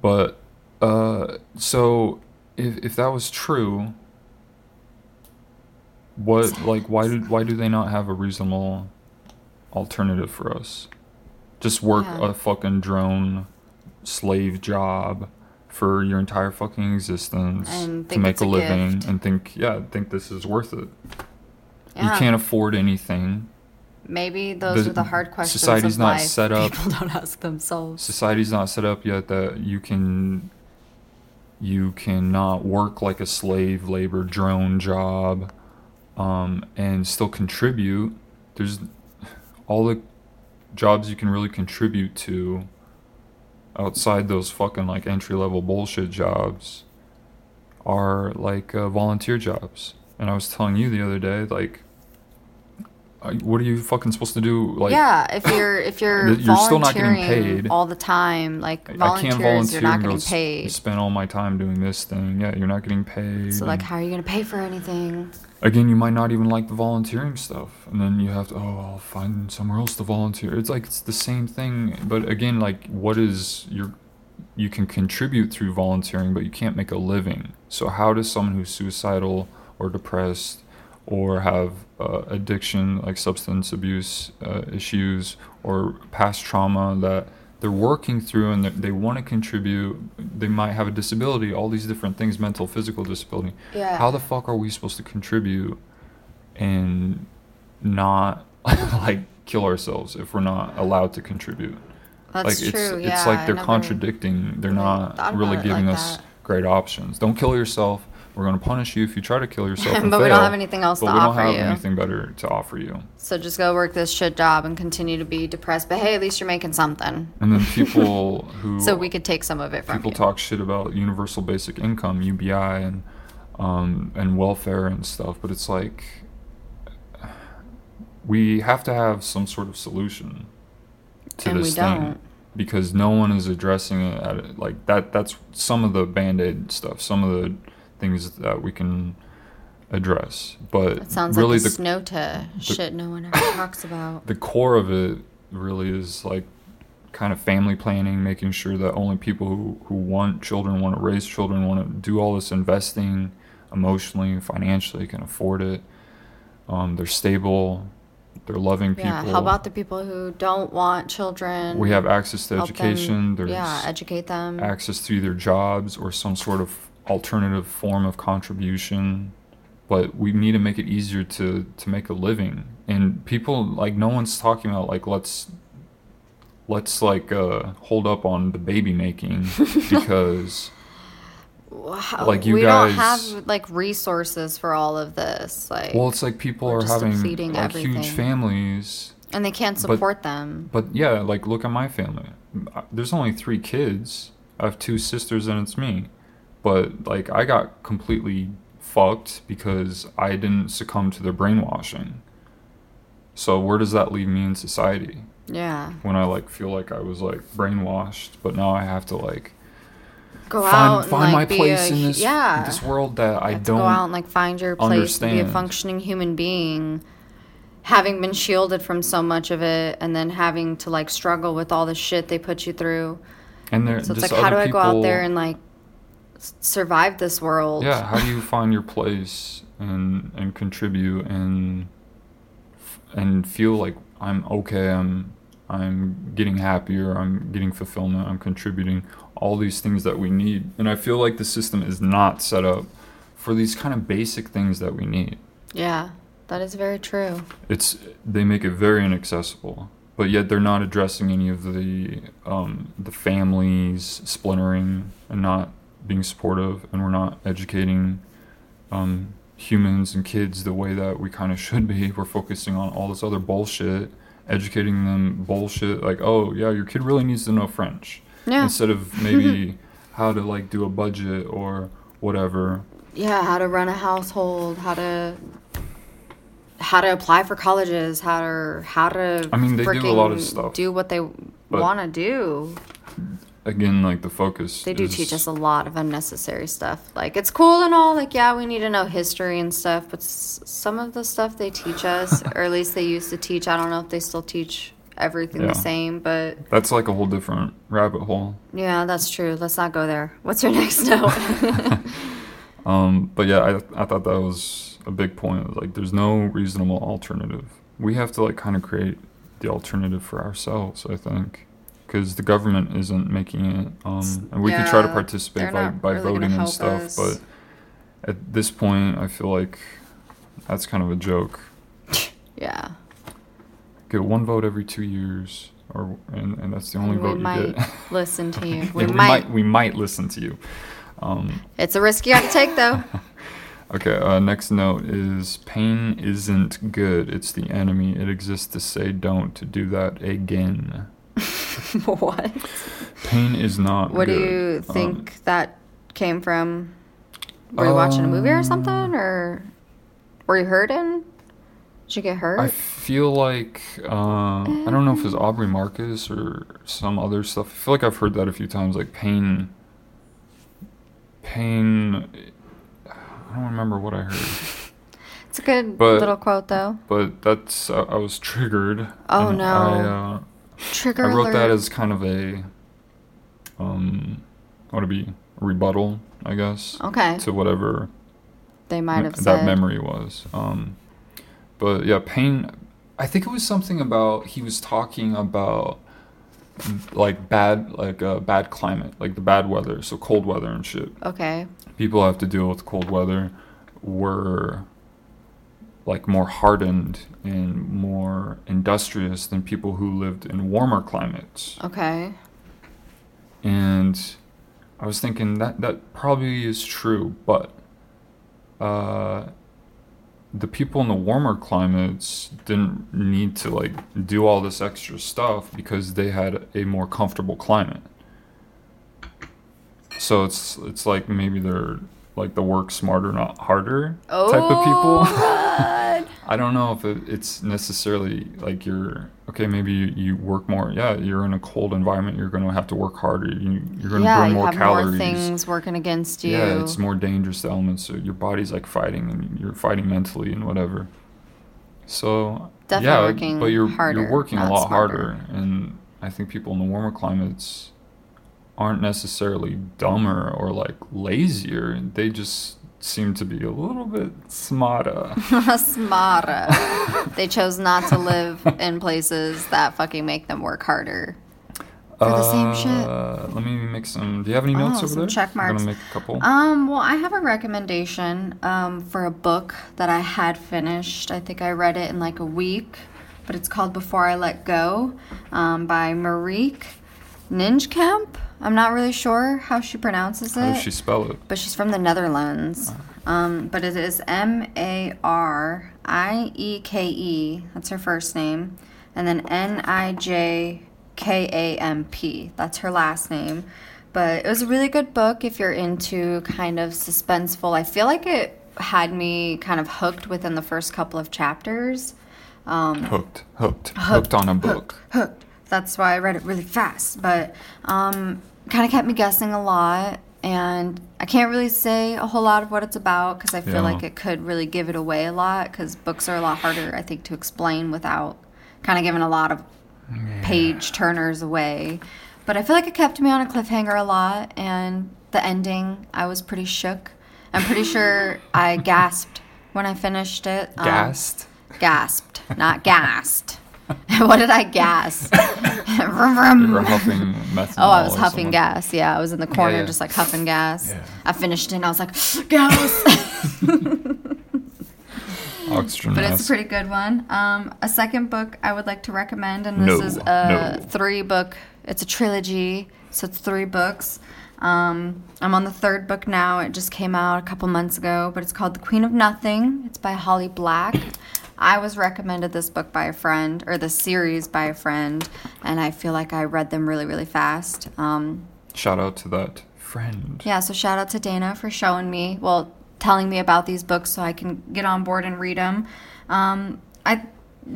But uh, so if if that was true, what like why did why do they not have a reasonable alternative for us? Just work Yeah. a fucking drone slave job for your entire fucking existence And to make a a living gift. and think yeah think this is worth it. You can't afford anything. maybe those the- are the hard questions. society's not life set up- People <laughs> don't ask themselves. society's not set up yet that you can you cannot work like a slave labor drone job um, and still contribute there's all the jobs you can really contribute to outside those fucking like entry level bullshit jobs are like uh, volunteer jobs. And i was telling you the other day like Uh, what are you fucking supposed to do like yeah, if you're if <laughs> you're you're still not getting paid. all the time, like I- can't volunteer you're not getting paid. spend all my time doing this thing. Yeah, you're not getting paid. So like, how are you gonna pay for anything? again, you might not even like the volunteering stuff, and then you have to oh, I'll find somewhere else to volunteer. It's like it's the same thing, but again, like what is your you can contribute through volunteering, but you can't make a living. So how does someone who's suicidal or depressed or have uh, addiction, like substance abuse uh, issues or past trauma that they're working through and they want to contribute, they might have a disability, all these different things, mental, physical disability. Yeah. How the fuck are we supposed to contribute and not <laughs> like kill ourselves if we're not allowed to contribute? That's like true. it's yeah, it's like they're never contradicting. They're not really giving like us that. great options. Don't kill yourself. We're going to punish you if you try to kill yourself. <laughs> and But we don't have anything else but to we don't offer have you. anything better to offer you. So just go work this shit job and continue to be depressed. But hey, at least you're making something. And then <laughs> people who So we could take some of it from people you. talk shit about universal basic income UBI and um, and welfare and stuff, but it's like we have to have some sort of solution to And we this thing don't. because no one is addressing it at it. like that. That's some of the band aid stuff, some of the things that we can address, but It sounds really like the a snota shit no one ever talks about. <laughs> the core of it really is like kind of family planning, making sure that only people who, who want children, want to raise children, want to do all this investing emotionally, financially, can afford it. Um, they're stable, they're loving people. Yeah. How about the people who don't want children? we have access to them- education. There's yeah, educate them. access to either jobs or some sort of alternative form of contribution but we need to make it easier to to make a living and people like no one's talking about like let's let's like uh hold up on the baby making <laughs> because Wow, like, you we guys- don't have like resources for all of this. Like, well it's like people We're having like everything. huge families and they can't but- support them. But yeah, like look at my family. Uh, There's only three kids. I have two sisters and it's me. But like I got completely fucked because I didn't succumb to their brainwashing. So where does that leave me in society? Yeah. When I like feel like I was like brainwashed, but now I have to like Go out find and find like my place a, in this yeah. this world that I don't go out and like find your place to be a functioning human being having been shielded from so much of it and then having to like struggle with all the shit they put you through and there so it's just like how do i go out there and like survive this world yeah how do you find your place and and contribute and and feel like i'm okay i'm i'm getting happier i'm getting fulfillment i'm contributing all these things that we need. And I feel like the system is not set up for these kind of basic things that we need. Yeah, that is very true. It's they make it very inaccessible, but yet they're not addressing any of the um, the families splintering and not being supportive, and we're not educating um, humans and kids the way that we kind of should be. <laughs> We're focusing on all this other bullshit, educating them bullshit like, oh yeah, your kid really needs to know French Yeah. instead of maybe <laughs> how to like do a budget or whatever. yeah, how to run a household, how to how to apply for colleges, how to how to I mean, they do a lot of stuff, Do what they want to do. Again, like the focus. They do is- teach us a lot of unnecessary stuff. Like it's cool and all. Like yeah, we need to know history and stuff, but s- some of the stuff they teach us, <laughs> or at least they used to teach. I don't know if they still teach everything Yeah. the same, but That's like a whole different rabbit hole. yeah, that's true. Let's not go there. What's your next <laughs> note? <laughs> Um, but yeah, I I thought that was a big point. Like, there's no reasonable alternative. We have to like kind of create the alternative for ourselves. I think, because the government isn't making it. Um, and we could try to participate by by really voting and stuff, us. but at this point, I feel like that's kind of a joke. yeah. Get one vote every two years, or and, and that's the only And we vote you might get. <laughs> listen to you. Yeah, We, might. we might listen to you. Um, It's a risk you got to take, though. <laughs> Okay, uh, next note is pain isn't good. It's the enemy. It exists to say don't to do that again. <laughs> what? Pain is not What do good. you Um, think that came from? Were you watching a movie or something, or were you hurting? Did you get hurt? I feel like uh, I don't know if it's Aubrey Marcus or some other stuff. I feel like I've heard that a few times. Like pain, pain. I don't remember what I heard, it's a good but- little quote, though. but that's uh, I was triggered. Oh, no. I, uh, Trigger I wrote that as kind of a um, what to be a rebuttal, I guess, okay. to whatever They might have that said. memory was. Um, but yeah, pain. I think it was something about he was talking about like bad like uh, bad climate, like the bad weather, so cold weather and shit. Okay. People have to deal with cold weather. Were like more hardened and more industrious than people who lived in warmer climates. Okay. And I was thinking that that probably is true, but uh, the people in the warmer climates didn't need to like do all this extra stuff because they had a more comfortable climate. So it's it's like maybe they're like the work smarter, not harder Oh, type of people. <laughs> I don't know if it, it's necessarily like you're okay. Maybe you, you work more. Yeah, you're in a cold environment. You're going to have to work harder. You, you're going to yeah, burn you more have calories. more things working against you. Yeah, it's more dangerous elements. So your body's like fighting, and you're fighting mentally and whatever. So Definitely yeah, working but you're harder, you're working a lot smarter. harder, and I think people in the warmer climates aren't necessarily dumber or like lazier. They just seem to be a little bit smarter. <laughs> Smarter. they chose not to live in places that fucking make them work harder. For the same shit. Uh, Let me make some. Do you have any Oh, notes over some there? check I'm gonna make a couple. Um, well, I have a recommendation um, for a book that I had finished. I think I read it in like a week, but it's called Before I Let Go um, by Marieke Nijkamp. I'm not really sure how she pronounces it. How does she spell it? but she's from the Netherlands. Um, but it is M A R I E K E. That's her first name, and then N I J K A M P. That's her last name. But it was a really good book if you're into kind of suspenseful. I feel like it had me kind of hooked within the first couple of chapters. Um, Hooked, hooked, hooked on a book. hooked. That's why I read it really fast. But um, kind of kept me guessing a lot. And I can't really say a whole lot of what it's about because I feel Yeah. like it could really give it away a lot because books are a lot harder, I think, to explain without kind of giving a lot of page turners away. But I feel like it kept me on a cliffhanger a lot. And the ending, I was pretty shook. I'm pretty sure I <laughs> gasped when I finished it. Um, Gassed. gasped, not gassed. <laughs> what did I gas? <laughs> Vroom, You were huffing methanol. Oh, I was or huffing something. gas. Yeah, I was in the corner yeah. just like huffing gas. Yeah. I finished it and I was like, <gasps> gas. <laughs> Oxygen but it's a pretty good one. Um, a second book I would like to recommend, and this No, is a no. three book. It's a trilogy, so it's three books. Um, I'm on the third book now. It just came out a couple months ago, but it's called The Queen of Nothing. It's by Holly Black. I was recommended this book by a friend, or the series by a friend, and I feel like I read them really, really fast. Um, Shout out to that friend. yeah, so shout out to Dana for showing me, well, telling me about these books so I can get on board and read them. Um, I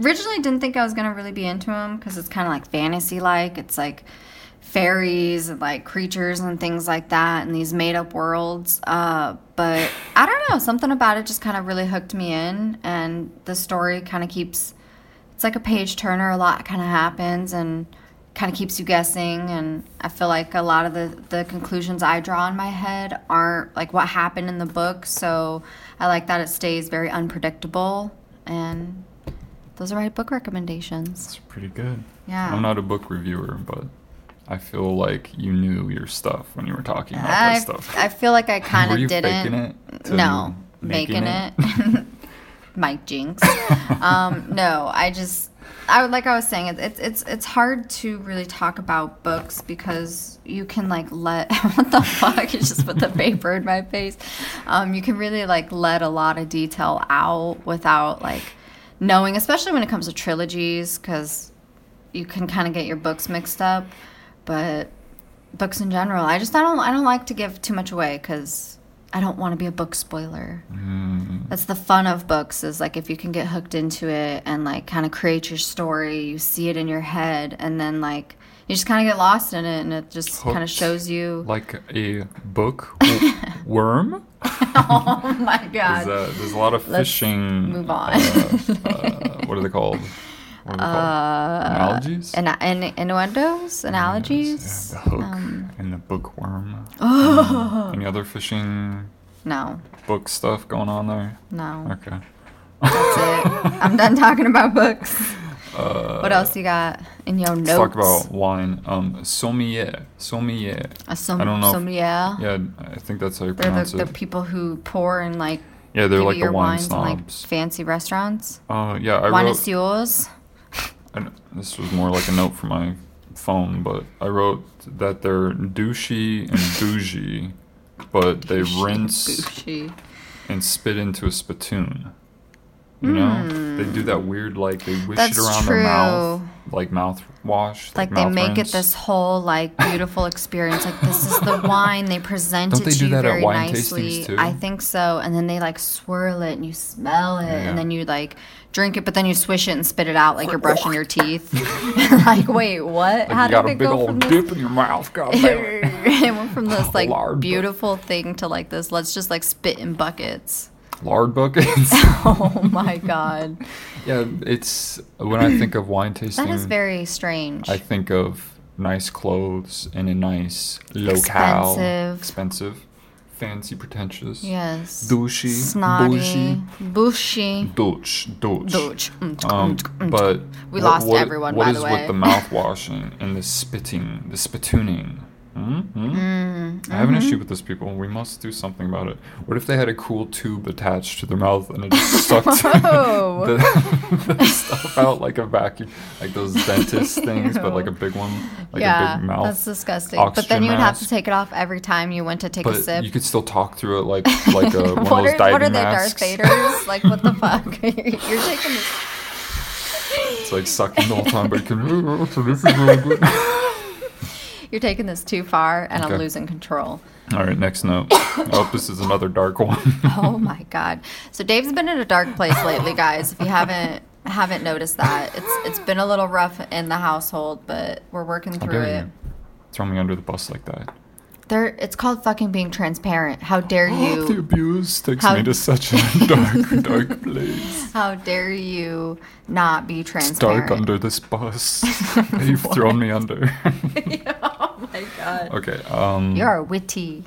originally didn't think I was going to really be into them because it's kind of like fantasy like. It's like fairies and like creatures and things like that and these made up worlds. Uh, but I don't know, something about it just kind of really hooked me in, and the story kind of keeps it's like a page turner. A lot kind of happens and kind of keeps you guessing. And I feel like a lot of the, the conclusions I draw in my head aren't like what happened in the book. So I like that it stays very unpredictable. And those are my book recommendations. It's pretty good. Yeah. I'm not a book reviewer, but I feel like you knew your stuff when you were talking about I, that stuff. I feel like I <laughs> kind of didn't. it no, making making it. <laughs> Mike Jinx. <laughs> um, no, I just, I would like I was saying, it's it's it's hard to really talk about books because you can like let what the fuck? You just put the paper in my face. Um, you can really like let a lot of detail out without like knowing, especially when it comes to trilogies, because you can kind of get your books mixed up. But books in general, I just I don't I don't like to give too much away because I don't want to be a book spoiler. Mm, That's the fun of books is like if you can get hooked into it and like kind of create your story, you see it in your head, and then like you just kind of get lost in it, and it just kind of shows you. like a <laughs> book worm. <laughs> oh my There's, god! uh, there's a lot of Let's fishing. move on. uh, uh, what are they called? <laughs> Are? Analogies. And and innuendos, analogies. Yeah, the hook Um, and the bookworm. Oh. Any other fishing No, book stuff going on there? no, Okay. that's it. <laughs> I'm done talking about books. Uh, What else you got in your notes? Let's talk about wine. Um, sommelier. Sommelier. a som- I don't know if- sommelier. Yeah, I think that's how you They're pronounce the, the it. people who pour and like Yeah, they're like the wine wines in like fancy restaurants. Uh, yeah, I wrote. Connoisseurs. This was more like a note from my phone, but I wrote that they're douchey and <laughs> bougie, but they rinse Bougie. and spit into a spittoon. You know, they do that weird like they wish Hmm. That's it around their mouth, like mouthwash. Like they mouth make it this whole like beautiful experience. Like this is the <laughs> wine they present Don't it they to do you that at very wine nicely. tastings, too? I think so. And then they like swirl it and you smell it Yeah. and then you like drink it, but then you swish it and spit it out like you're brushing your <laughs> teeth. <laughs> like wait, what? Like How you got did a it big go old from this? dip in your mouth, <laughs> God damn it. it went from this like Lard beautiful thing to like this. Let's just like spit in buckets. Lard buckets. Oh my god, yeah, it's when I think of wine tasting. that is very strange. I think of nice clothes in a nice locale. Expensive. Expensive. Fancy, pretentious. yes, Douchey. snotty, Bougie. bushy. Douche. Douche. Douche. Mm, Um, mm, mm. but We what- lost what- everyone, What by is the way. with the mouth washing and the spitting, the spitooning? Hmm? Hmm? Mm, I have an mm-hmm. issue with this people. We must do something about it. What if they had a cool tube attached to their mouth and it just sucked <laughs> <laughs> the, <laughs> stuff out like a vacuum, like those dentist <laughs> things, but like a big one, like yeah, a big mouth. that's disgusting. But then you would have to take it off every time you went to take a But sip. you could still talk through it like <laughs> like a, one what of those are diving what are they, masks. Darth Vader's? like what the fuck? You're taking this. It's like sucking the whole time, but it can. So this is really good. You're taking this too far, and Okay. I'm losing control. All right, next note. I <coughs> hope oh, this is another dark one. <laughs> Oh my god! So Dave's been in a dark place lately, guys. If you haven't haven't noticed that, it's it's been a little rough in the household, but we're working How through dare it. you throw me under the bus like that? There, it's called fucking being transparent. How dare <gasps> you? the abuse takes How- me to such a <laughs> dark, dark place. How dare you not be transparent? It's transparent? dark under this bus. <laughs> You've thrown me under. <laughs> oh my god! okay. Um, You're witty.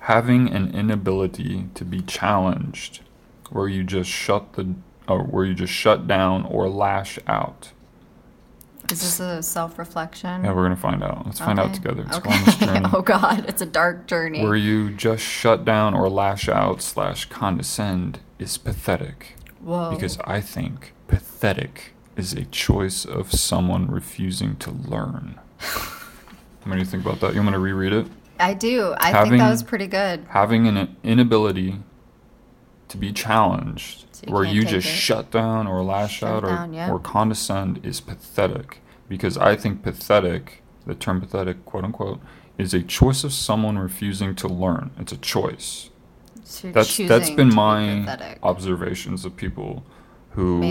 having an inability to be challenged, where you just shut the, or where you just shut down or lash out. Is this a self reflection? Yeah, we're gonna find out. Let's find out together. Let's go on this journey. <laughs> oh God, it's a dark journey. Where you just shut down or lash out slash condescend is pathetic. Whoa. Because I think pathetic is a choice of someone refusing to learn. <laughs> what do you think about that? You want me to reread it? I do. I think that was pretty good. Having an inability to be challenged, So you where you just it. shut down or lash Shut out or, yeah. or condescend is pathetic. Because I think pathetic, the term pathetic, quote unquote, is a choice of someone refusing to learn. It's a choice. So That's that's been my pathetic. observations of people who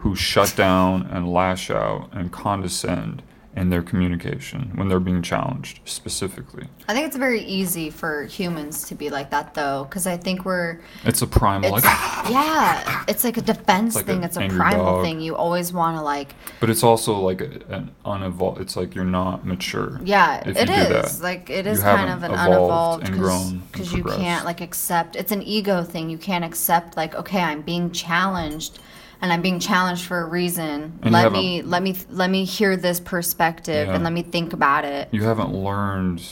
who shut down and lash out and condescend in their communication when they're being challenged specifically. I think it's very easy for humans to be like that though, because I think we're It's a primal it's, like yeah, it's like a defense <laughs> like thing. it's a primal dog. thing. You always want to like, but it's also like a, an unevolved it's like you're not mature. yeah, it is that. like it is You kind of an unevolved and grown because you can't like accept. It's an ego thing. You can't accept like okay, I'm being challenged. And I'm being challenged for a reason. And let me let me let me hear this perspective Yeah. and let me think about it. You haven't learned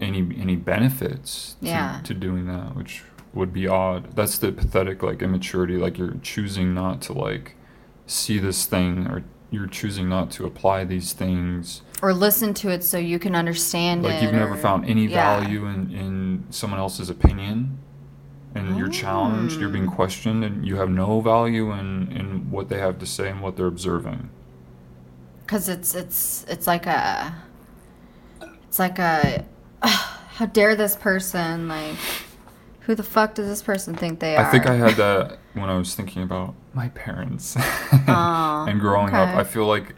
any any benefits to, Yeah. to doing that, which would be odd. That's the pathetic like immaturity, like you're choosing not to like see this thing or you're choosing not to apply these things. Or listen to it so you can understand it. Like you've never or- found any yeah. value in, in someone else's opinion. And you're challenged, you're being ah. questioned, and you have no value in, in what they have to say and what they're observing. because it's it's it's like a it's like a <sighs> how dare this person like who the fuck does this person think they are I think I had that <laughs> when I was thinking about my parents <laughs> Aw, and growing up. I feel like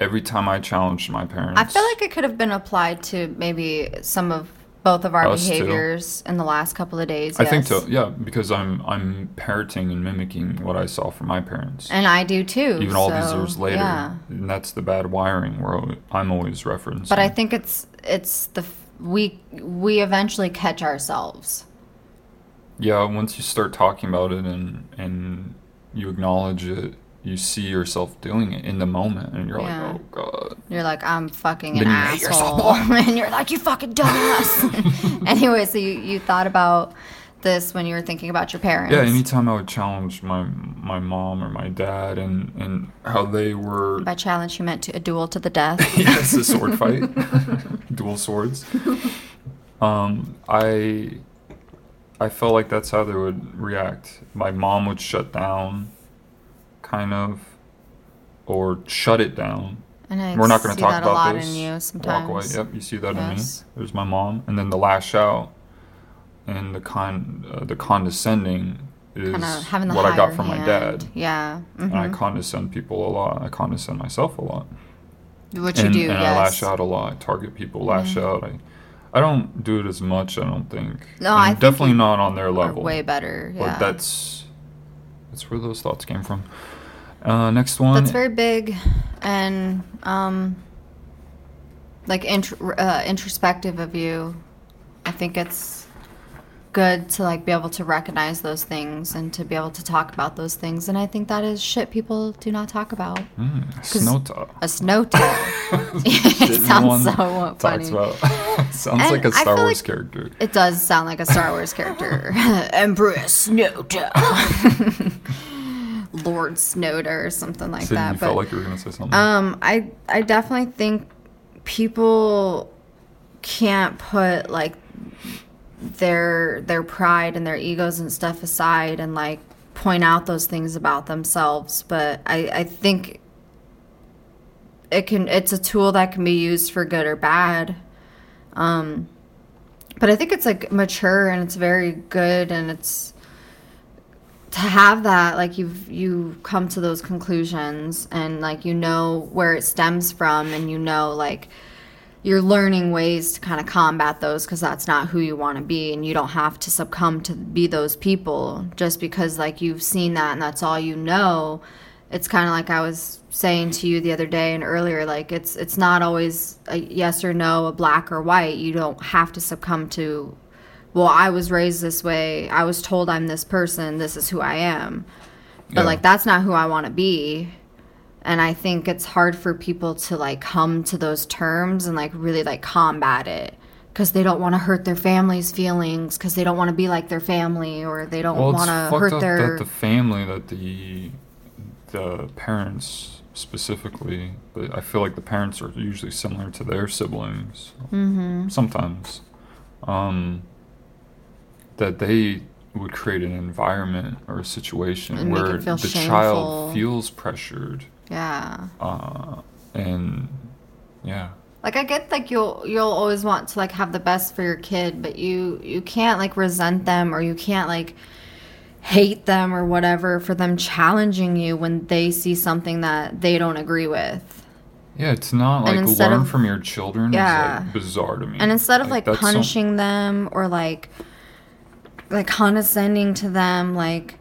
every time I challenged my parents, I feel like it could have been applied to maybe some of both of our Us too. behaviors in the last couple of days I think so. Yeah, because I'm I'm parroting and mimicking what I saw from my parents. and I do too even all these years later, yeah and that's the bad wiring where I'm always referencing. but I think it's it's the we we eventually catch ourselves yeah, once you start talking about it and and you acknowledge it, you see yourself doing it in the moment, and you're Yeah. like, oh god. You're like, I'm fucking an Then yourself asshole. <laughs> and you're like, you fucking dumbass. <laughs> <laughs> anyway, so you, you thought about this when you were thinking about your parents. Yeah, anytime I would challenge my my mom or my dad and and how they were By challenge, you meant to a duel to the death. yes, a sword fight, dual swords. Um, I I felt like that's how they would react. My mom would shut down, kind of, or shut it down. And I We're not going to talk that about a lot this. in you Walk sometimes. away. Yep, you see that Yes. in me. There's my mom, and then the lash out, and the con uh, the condescending is Kind of the what I got from my dad. Yeah. And I condescend people a lot. I condescend myself a lot Which you do, and yes. Mm-hmm. I lash out a lot. I target people, lash out. I, I don't do it as much. I don't think. No, And I think definitely not on their level. way better. Yeah. But that's that's where those thoughts came from. Uh, next one. That's very big and um, like intr- uh, introspective of you. I think it's good to like be able to recognize those things and to be able to talk about those things. And I think that is shit people do not talk about. mm, Snowta. A snow <laughs> it sounds so funny. About. <laughs> Sounds And like a Star Wars like- character. It does sound like a Star Wars character. <laughs> Empress Snow Snowda. Lord Snowda or something like Sid, that. you but felt like you were gonna say something. Um, I I definitely think people can't put like their their pride and their egos and stuff aside and like point out those things about themselves. But I I think it can it's a tool that can be used for good or bad. Um, but I think it's like mature and it's very good and it's to have that like you've you come to those conclusions and like you know where it stems from and you know like you're learning ways to kind of combat those because that's not who you want to be and you don't have to succumb to be those people. Just because like you've seen that and that's all you know it's kind of like i was saying to you the other day and earlier like it's it's not always a yes or no a black or white. You don't have to succumb to well i was raised this way. I was told i'm this person. This is who i am. But Yeah. like that's not who i want to be. And I think it's hard for people to like come to those terms and like really like combat it. Because they don't want to hurt their family's feelings. Because they don't want to be like their family or they don't Well, want to hurt their the family, that the the parents specifically, but I feel like the parents are usually similar to their siblings. mm-hmm. Sometimes, um, that they would create an environment or a situation And where the shameful. child feels pressured, yeah uh, and yeah, like i get like you'll you'll always want to like have the best for your kid but you you can't like resent them or you can't like hate them or whatever for them challenging you when they see something that they don't agree with yeah. It's not And like learn of- from your children. Yeah. is like bizarre to me. and instead of like, some- punishing them or like like condescending to them like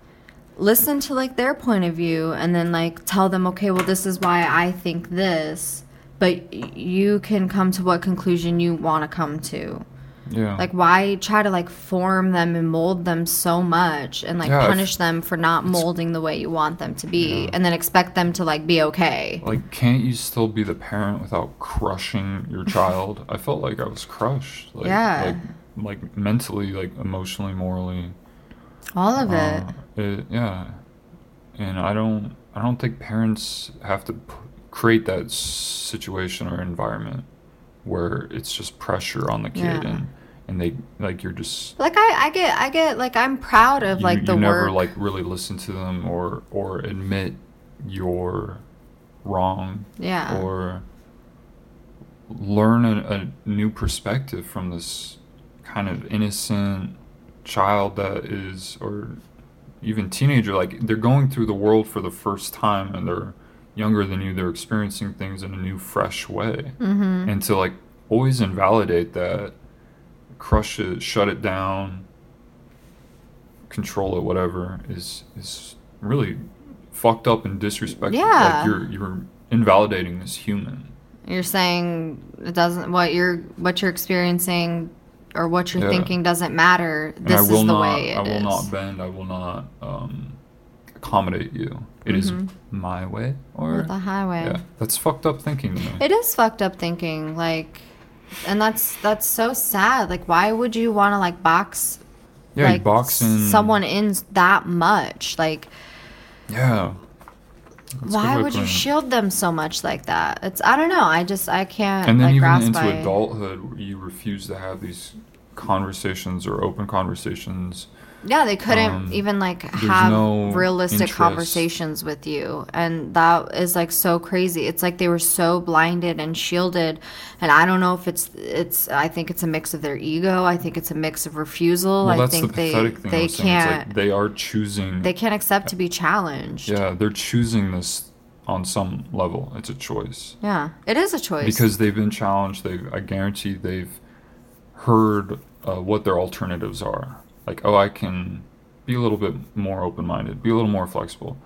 listen to like their point of view and then like tell them okay well this is why i think this but you can come to what conclusion you want to come to yeah, like why try to like form them and mold them so much and like Yeah, punish them for not molding the way you want them to be Yeah. and then expect them to like be okay Like, can't you still be the parent without crushing your child? I felt like I was crushed. Like, Yeah. Like, like mentally, like emotionally, morally. all of it Uh, it- yeah. And I don't, I don't think parents have to p- create that situation or environment where it's just pressure on the kid Yeah. and and they like you're just like I, I get i get like i'm proud of you, like the you never work like really listen to them or or admit you're wrong yeah or learn a, a new perspective from this kind of innocent child that is or even teenager like they're going through the world for the first time and they're younger than you they're experiencing things in a new fresh way mm-hmm. and to like always invalidate that crush it shut it down control it whatever is is really fucked up and disrespectful Yeah. like you're you're invalidating this human You're saying it doesn't what you're what you're experiencing or what you're Yeah. thinking doesn't matter. This is the not way it I will is. not bend I will not um accommodate you It is Mhm. my way or the highway. yeah that's fucked up thinking It is fucked up thinking, like, and that's that's so sad. Like, why would you want to like box yeah like box in someone in that much? Like, yeah That's why would you shield them so much like that? It's I don't know. I just I can't and then like even into by adulthood you refuse to have these conversations or open conversations Yeah, they couldn't Um, even like have no realistic interest. conversations with you. And that is like so crazy. It's like they were so blinded and shielded. And I don't know if it's it's I think it's a mix of their ego. I think it's a mix of refusal. well I that's the think they thing they was saying. It's can't like they are choosing they can't accept to be challenged. yeah they're choosing this on some level it's a choice Yeah, It is a choice. because they've been challenged they i guarantee they've heard uh, what their alternatives are like oh i can be a little bit more open-minded be a little more flexible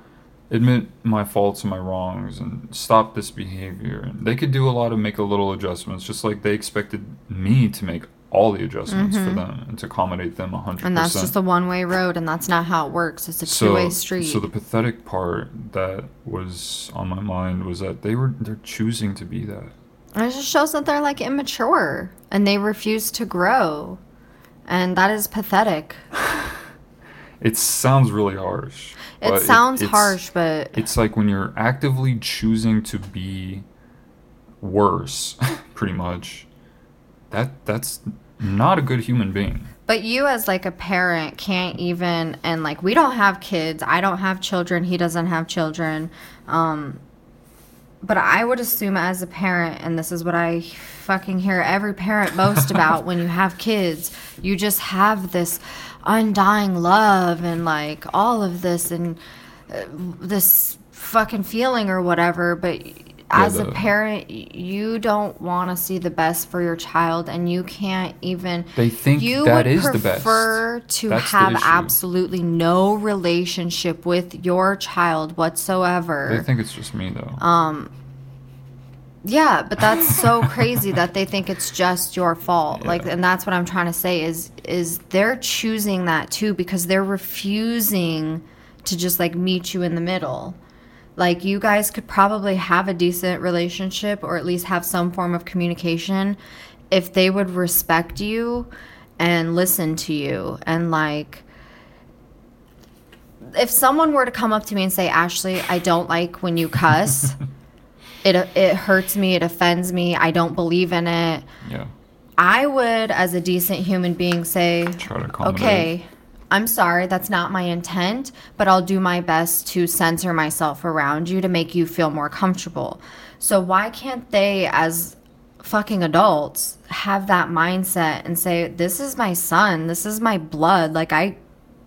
admit my faults and my wrongs and stop this behavior and they could do a lot of make a little adjustments just like they expected me to make all the adjustments for them and to accommodate them 100% Mm-hmm. and that's just a one way road and that's not how it works. It's a two way street. so the pathetic part that was on my mind was that they were they're choosing to be that. And it just shows that they're like immature and they refuse to grow. And that is pathetic. <laughs> It sounds really harsh. It sounds it's- harsh, but It's like when you're actively choosing to be worse, <laughs> pretty much. That that's not a good human being. but you as like a parent can't even and like we don't have kids. I don't have children. He doesn't have children. Um but I would assume as a parent and this is what I fucking hear every parent boast about when you have kids, you just have this undying love and like all of this and uh, this fucking feeling or whatever, but as a the- parent, you don't want to see the best for your child, and you can't even. They think you that would is the best. You prefer to That's have absolutely no relationship with your child whatsoever. They think it's just me though. Um, Yeah, but that's so <laughs> crazy that they think it's just your fault. Like, and that's what I'm trying to say is is they're choosing that too because they're refusing to just like meet you in the middle. Like you guys could probably have a decent relationship or at least have some form of communication if they would respect you and listen to you and like if someone were to come up to me and say, "Ashley, I don't like when you cuss." <laughs> it it hurts me, it offends me. I don't believe in it. Yeah. I would as a decent human being say, Try to accommodate. "Okay, I'm sorry, that's not my intent, but I'll do my best to censor myself around you to make you feel more comfortable." So why can't they as fucking adults have that mindset and say, "This is my son. This is my blood. Like I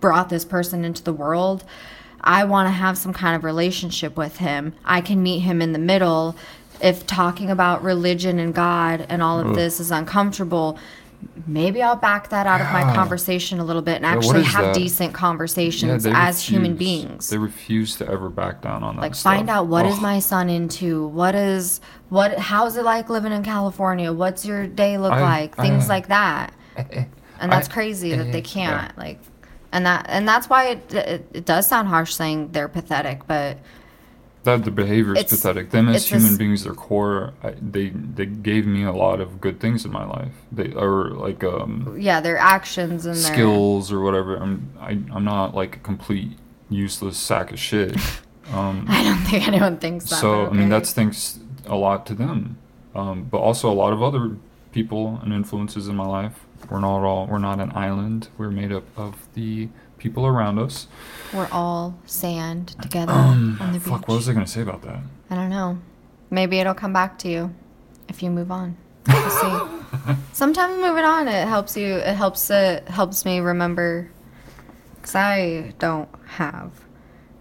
brought this person into the world. I want to have some kind of relationship with him. I can meet him in the middle. If talking about religion and God and all of Ugh. this is uncomfortable, maybe I'll back that out of my ah. conversation a little bit and what actually have that? decent conversations they as human beings. They refuse to ever back down on that. like stuff. find out what is Ugh. my son into what is what how's it like living in california what's your day look I- like things I- like that <laughs> and that's I- crazy that they <laughs> can't yeah. like and that and that's why it, it, it does sound harsh saying they're pathetic but that the behavior is It's- pathetic. Them as human this- being,s their core, I, they they gave me a lot of good things in my life. They or like um, yeah their actions and their skills or whatever. I'm I, I'm not like a complete useless sack of shit. <laughs> Um, i don't think anyone thinks that so but I mean that's thanks a lot to them, um, but also a lot of other people and influences in my life. We're not all we're not an island. We're made up of the people around us. we're all sand together Um, on the beach fuck, what was I gonna say about that? i don't know maybe it'll come back to you if you move on we'll see <laughs> sometimes moving on it helps you it helps it helps me remember because i don't have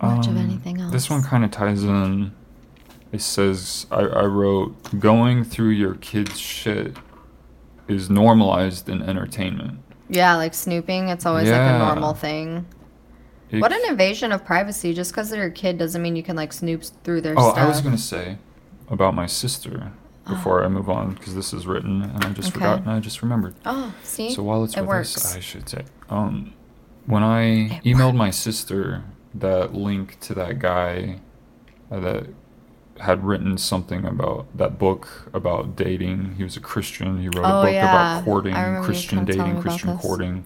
much of Um, anything else This one kind of ties in. It says, I, I wrote, going through your kid's shit is normalized in entertainment. Yeah like snooping it's always like a normal thing. It- what an invasion of privacy. Just because they're a kid doesn't mean you can like snoop through their Oh, stuff I was going to say about my sister before I move on because this is written and I just Okay. forgot and I just remembered. oh see? So while it's it with works. Us, I should say, um, when I It emailed my sister that link to that guy uh, that had written something about that book about dating. He was a Christian. He wrote Oh, a book yeah. about courting, I remember you Christian dating, Christian courting.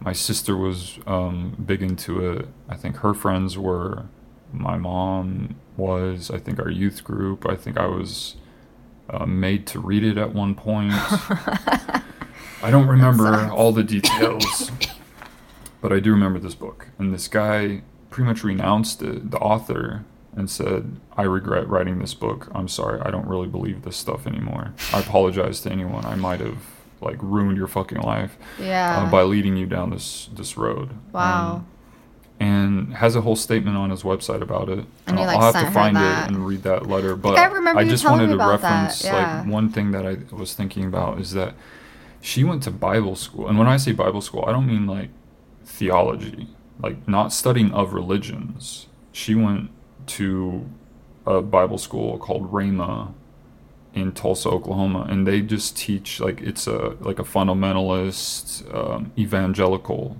My sister was um, big into it. I think her friends were. My mom was. I think our youth group. I think I was uh, made to read it at one point. <laughs> I don't remember all the details, but I do remember this book. And this guy pretty much renounced it, the author, and said, I regret writing this book. I'm sorry. I don't really believe this stuff anymore. I apologize to anyone. I might have like ruined your fucking life yeah uh, by leading you down this this road. wow Um, and has a whole statement on his website about it. And you, I'll, like, I'll have to find that. it and read that letter. But I you just wanted to reference yeah. like one thing that I was thinking about is that she went to Bible school, and when I say Bible school, I don't mean like theology, like not studying of religions. She went to a Bible school called Rhema in Tulsa, Oklahoma, and they just teach like it's a like a fundamentalist um, evangelical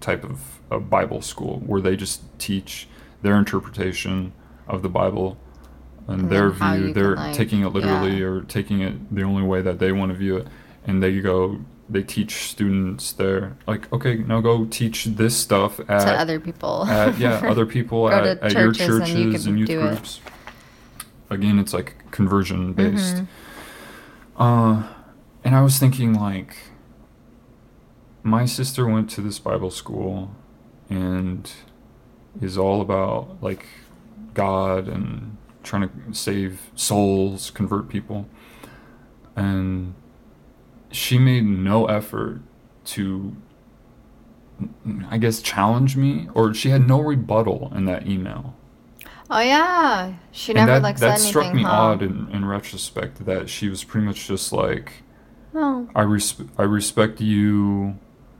type of a Bible school where they just teach their interpretation of the Bible and, And their view. They're like- taking it literally yeah. or taking it the only way that they want to view it, and they go. They teach students there, like, okay, now go teach this stuff at to other people at yeah <laughs> other people at, at your churches and you and, youth do it. groups. Again, it's like conversion based. Mhm. Uh, and I was thinking like, my sister went to this Bible school, and is all about like God and trying to save souls, convert people, and she made no effort to I guess challenge me or she had no rebuttal in that email. oh yeah she and never that, like that said struck anything me huh? odd in, in retrospect that she was pretty much just like oh I res- I respect you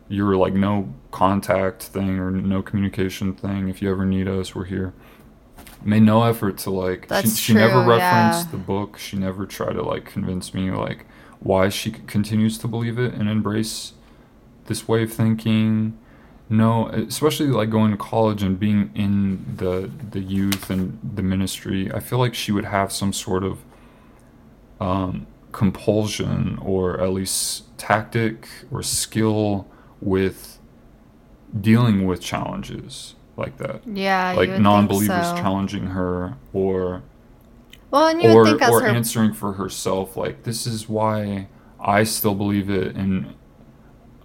you're like no contact thing or no communication thing if you ever need us we're here made no effort to like she, That's she never true, referenced yeah. the book she never tried to like convince me like why she continues to believe it and embrace this way of thinking No, especially like going to college and being in the the youth and the ministry. I feel like she would have some sort of um, compulsion or at least tactic or skill with dealing with challenges like that. Yeah, like non-believers so. challenging her or Well, and you or would think or her answering for herself like this is why I still believe it and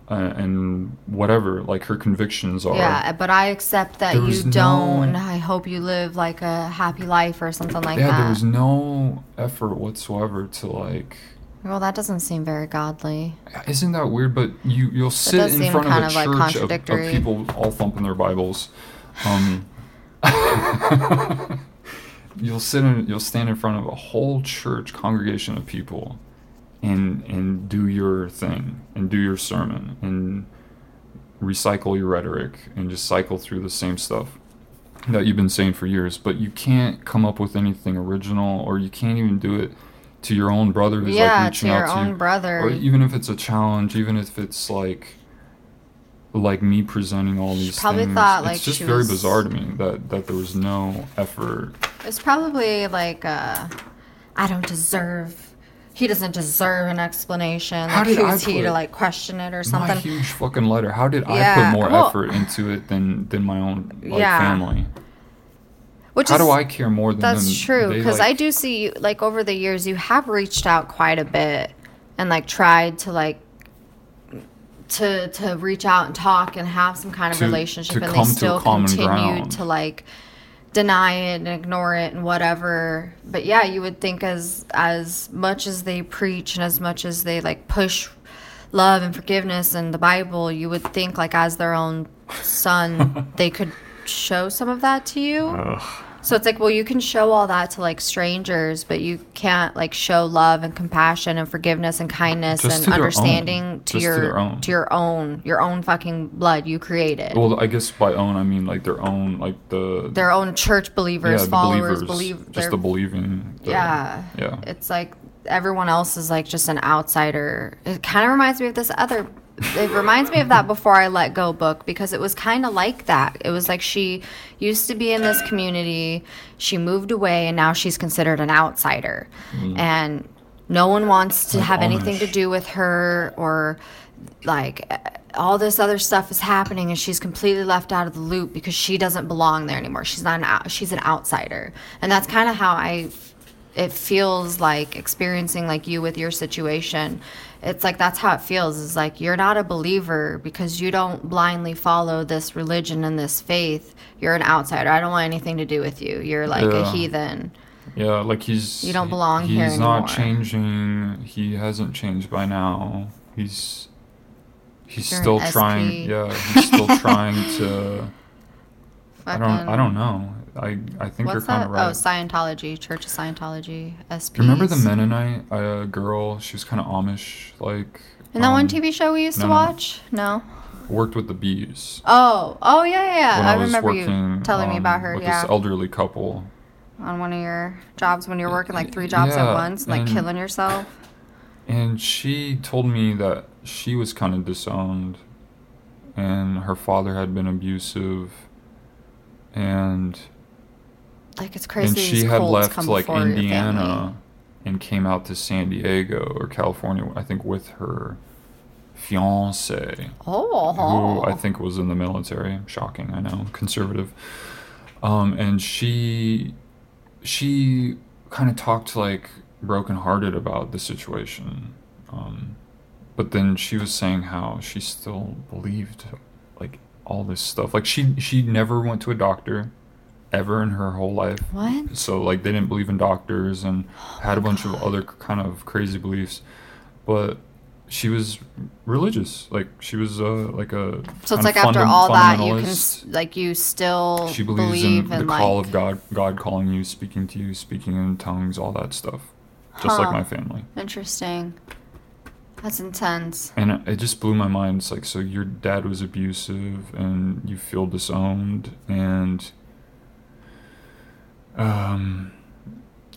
uh, and whatever like her convictions are. Yeah, but I accept that There you don't. no- I hope you live like a happy life or something like yeah, that. Yeah, there was no effort whatsoever to like. well, that doesn't seem very godly. Isn't that weird? But you you'll sit in front of a of, like, church of, of people all thumping their Bibles. Um, <laughs> <laughs> you'll sit in you'll stand in front of a whole church congregation of people, and and do your thing and do your sermon and recycle your rhetoric and just cycle through the same stuff that you've been saying for years. But you can't come up with anything original, or you can't even do it to your own brother who's Yeah, like to reaching your out to own you brother. or even if it's a challenge, even if it's like like me presenting all these probably things, thought, like, it's just she very was- bizarre to me that that there was no effort. It's probably like, uh, I don't deserve. He doesn't deserve an explanation. How Like, did I who's he to like question it or My something? huge fucking letter. How did I put more well- effort into it than than my own like Yeah. family? Which How is, do I care more than That's true because I do see you like over the years you have reached out quite a bit and like tried to like to to reach out and talk and have some kind of To- relationship and they still ground. to like deny it and ignore it and whatever. But yeah you would think as as much as they preach and as much as they like push love and forgiveness and the bible you would think like as their own son <laughs> they could show some of that to you so it's like, well, you can show all that to like strangers, but you can't like show love and compassion and forgiveness and kindness Just and to their own. understanding to Just your own. to your own your own fucking blood you created. Well, I guess by own I mean like their own like the their own church believers, yeah, followers, believers, believe just the believing. the- yeah. yeah. It's like everyone else is like just an outsider. It kind of reminds me of this other. It reminds me of that before I let go book because it was kind of like that. It was like she used to be in this community, she moved away, and now she's considered an outsider, mm. and no one wants to Like have anything to do with her or like all this other stuff is happening and she's completely left out of the loop because she doesn't belong there anymore. She's not an out, she's an outsider. And that's kind of how I it feels like experiencing like you with your situation. It's like that's how it feels. Is like you're not a believer because you don't blindly follow this religion and this faith. You're an outsider. I don't want anything to do with you. You're like a heathen. Yeah, like he's You don't belong he's here He's not changing. He hasn't changed by now. He's he's You're still trying. Yeah, he's still <laughs> trying to. I don't. I don't know. I I think What's you're kind of right. Oh, Scientology, Church of Scientology, SP. Remember the Mennonite uh, girl? She was kind of Amish, like. In that one um, TV show we used no, to no, no. watch? No. Worked with the bees. Oh, oh yeah, yeah. yeah. when I, was remember working, you telling me um, about her. With Yeah, this elderly couple. on one of your jobs when you're working like three jobs Yeah, at once, like and- killing yourself. And she told me that she was kind of disowned, and her father had been abusive, and Like it's crazy. and she had left like before your family. Indiana, and came out to San Diego or California, I think, with her fiance, Oh, who I think was in the military. Shocking, I know, conservative. Um, and she she kind of talked like brokenhearted about the situation. Um, but then she was saying how she still believed like all this stuff. Like she she never went to a doctor ever in her whole life. What? So like they didn't believe in doctors and <gasps> had a bunch of other kind of crazy beliefs. But she was religious. Like she was uh, like a So it's like after all that, you can like you still She believes believe in the like call of God, God calling you, speaking to you, speaking in tongues, all that stuff. Just like my family. interesting. That's intense. And it- it just blew my mind. It's like, so your dad was abusive and you feel disowned and um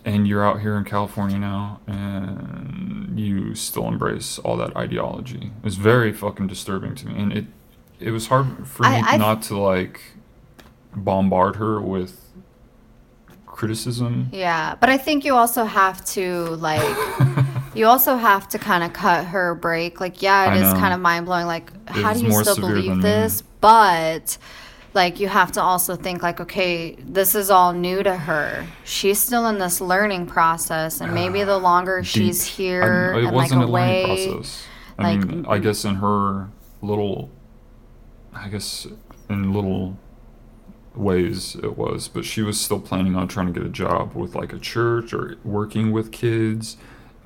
and you're out here in California now and you still embrace all that ideology. It's very fucking disturbing to me. And it it was hard for me I- I- not to like bombard her with criticism. Yeah, but I think you also have to like <laughs> you also have to kind of cut her break. Like, yeah, I it is know. kind of mind blowing. Like, It how do you still believe me. this? But like, you have to also think like, okay, this is all new to her. She's still in this learning process, and maybe the longer she's here I- it and wasn't a learning process. I like- mean, I guess in her little, I guess in little ways it was, but she was still planning on trying to get a job with like a church or working with kids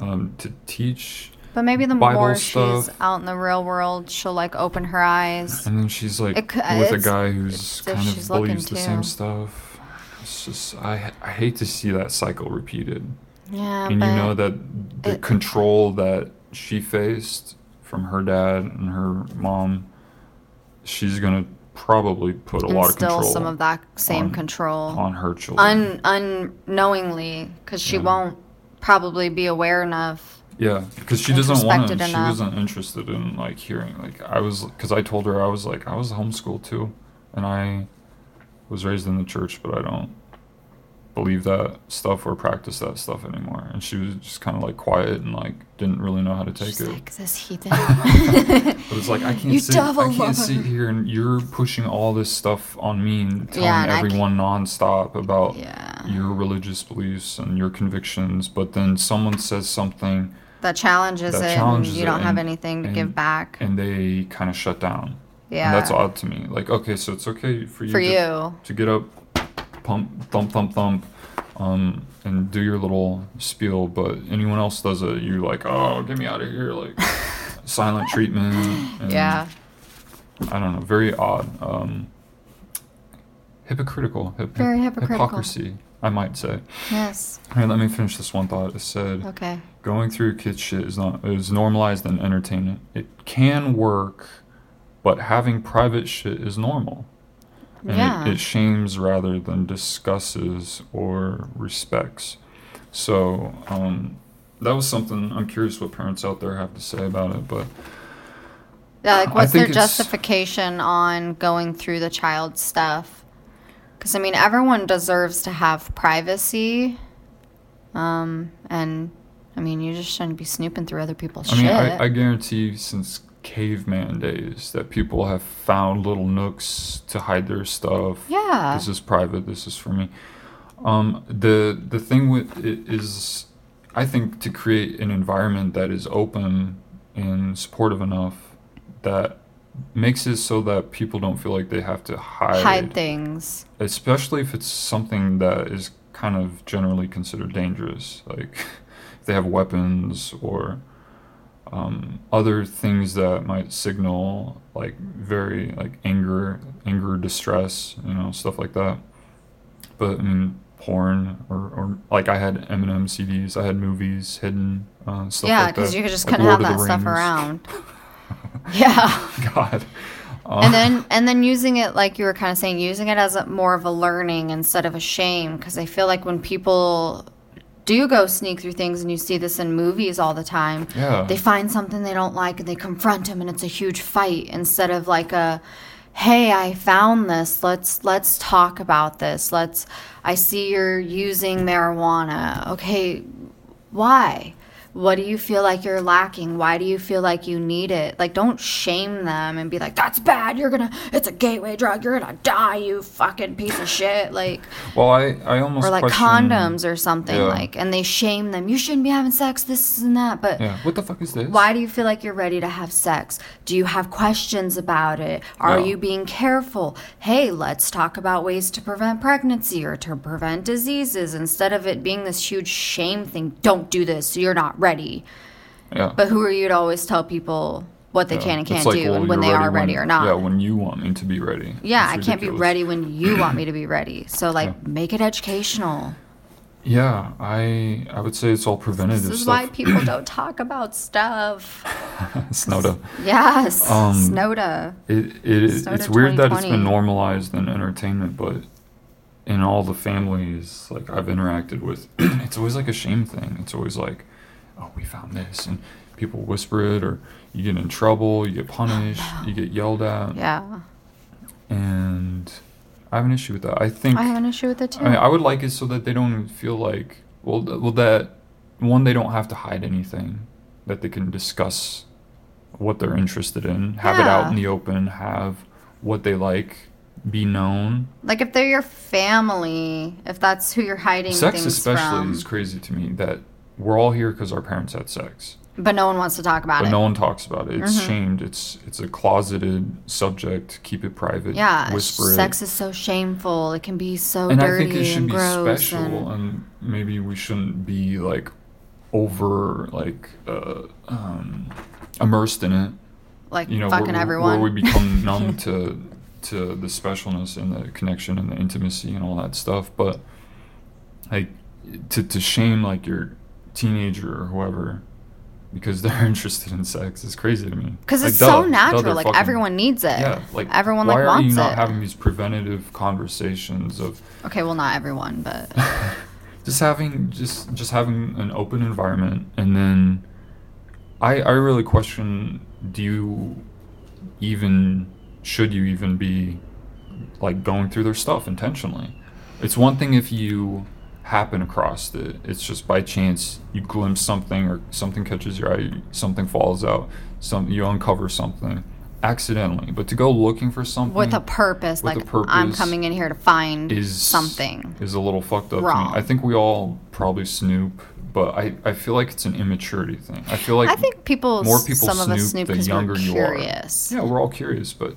um, to teach. But maybe the Bible more she's out in the real world, she'll like open her eyes. And then she's like It with a it's- guy who's it's if kind she's of looking believes the same too. stuff. It's just I I hate to see that cycle repeated. Yeah, and but you know that the it- control that she faced from her dad and her mom, she's gonna probably put a lot of instill control some of that same on- control. on her children. un unknowingly because she won't probably be aware enough. Yeah, because she doesn't want to. She wasn't interested in like hearing. Like I was, because I told her I was like I was homeschooled too, and I was raised in the church, but I don't believe that stuff or practice that stuff anymore. And she was just kind of like quiet and like didn't really know how to take She's it. like this heathen. <laughs> But it's like I <laughs> can't You sit. I can't lover. sit here and you're pushing all this stuff on me and telling Yeah, and everyone nonstop about yeah, your religious beliefs and your convictions. But then someone says something that challenges That it. challenges and you don't have and- anything to and- give back. and they kind of shut down. Yeah, And that's odd to me. Like, okay, so it's okay for you for to, you. to get up, pump, thump, thump, thump, um, and do your little spiel. But anyone else does it, you're like, oh, get me out of here, like <laughs> silent treatment. And, Yeah, I don't know, very odd. Um, hypocritical. Hip- Very hypocritical. Hypocrisy, I might say. yes. Right, let me finish this one thought. It said, Okay. going through kids' shit is not is normalized and entertainment. It can work, but having private shit is normal. And Yeah. it, it shames rather than discusses or respects. So um, that was something I'm curious what parents out there have to say about it. But Yeah, like what's their justification on going through the child's stuff? Because I mean, everyone deserves to have privacy, um, and I mean, you just shouldn't be snooping through other people's I mean, shit. I, I guarantee since caveman days that people have found little nooks to hide their stuff. yeah, This is private. This is for me. Um, the the thing with it is, I think to create an environment that is open and supportive enough that makes it so that people don't feel like they have to hide, hide things. especially if it's something that is kind of generally considered dangerous, like <laughs> if they have weapons or um, other things that might signal like very like anger, anger, distress, you know, stuff like that. But I mean, porn or, or like I had Eminem CDs, I had movies hidden, uh, stuff yeah, like that. because you just like couldn't have Lord that stuff around. <laughs> <laughs> yeah. God. Uh, and then and then using it like you were kind of saying using it as a, more of a learning instead of a shame because i feel like when people do go sneak through things and you see this in movies all the time Yeah. they find something they don't like and they confront him and it's a huge fight instead of like a hey i found this let's let's talk about this let's i see you're using marijuana okay why what do you feel like you're lacking why do you feel like you need it like don't shame them and be like that's bad you're gonna it's a gateway drug you're gonna die you fucking piece of shit like well, I, I almost or like question- condoms or something Yeah. like and they shame them you shouldn't be having sex this and that but Yeah. What the fuck is this? why do you feel like you're ready to have sex? Do you have questions about it? Are No. you being careful? Hey, let's talk about ways to prevent pregnancy or to prevent diseases instead of it being this huge shame thing. Don't do this. You're not ready. Yeah. But who are you to always tell people what they Yeah. can and can't like, do well, and when they are ready when- or not? Yeah, when you want me to be ready. Yeah, I can't be ready when you want me to be ready. So like Yeah. make it educational. Yeah, I I would say it's all preventative This is stuff. why people don't <coughs> talk about stuff. <laughs> Snowda. Yes. Um, Snowda. It, it is, Soda it's weird that it's been normalized in entertainment, but in all the families like I've interacted with, <clears throat> it's always like a shame thing. It's always like, oh, we found this, and people whisper it or you get in trouble, you get punished, <gasps> you get yelled at, Yeah. and I have an issue with that. I think I have an issue with it too. I, mean, I would like it so that they don't feel like well, th- well that one they don't have to hide anything, that they can discuss what they're interested in, have it out in the open, have what they like, be known. like if they're your family, if that's who you're hiding Sex, especially, from, is crazy to me. That we're all here because our parents had sex, but no one wants to talk about but it. no one talks about it. It's Mhm. shamed. It's it's a closeted subject. Keep it private. yeah, whisper it. sex is so shameful. It can be so and dirty I think it should and be gross. special, and, and maybe we shouldn't be like over like uh, um, immersed in it. like You know, fucking where, everyone. where we become <laughs> numb to to the specialness and the connection and the intimacy and all that stuff. But like to to shame like your teenager or whoever because <laughs> they're interested in sex is crazy to me. Because Like, it's duh, so natural. they're like fucking- everyone needs it. Yeah, like everyone wants it. why like are you not it. having these preventative conversations of okay, well not everyone, but <laughs> just having just just having an open environment and then i i really question do you even should you even be like going through their stuff intentionally it's one thing if you happen across it it's just by chance you glimpse something or something catches your eye something falls out some you uncover something accidentally but to go looking for something with a purpose. with a like I'm coming in here to find is something. is a little fucked up. Wrong. I think we all probably snoop, but I, I feel like it's an immaturity thing. I feel like I think people, more people some of us snoop snoop the because we're younger you are. curious. Yeah, we're all curious, but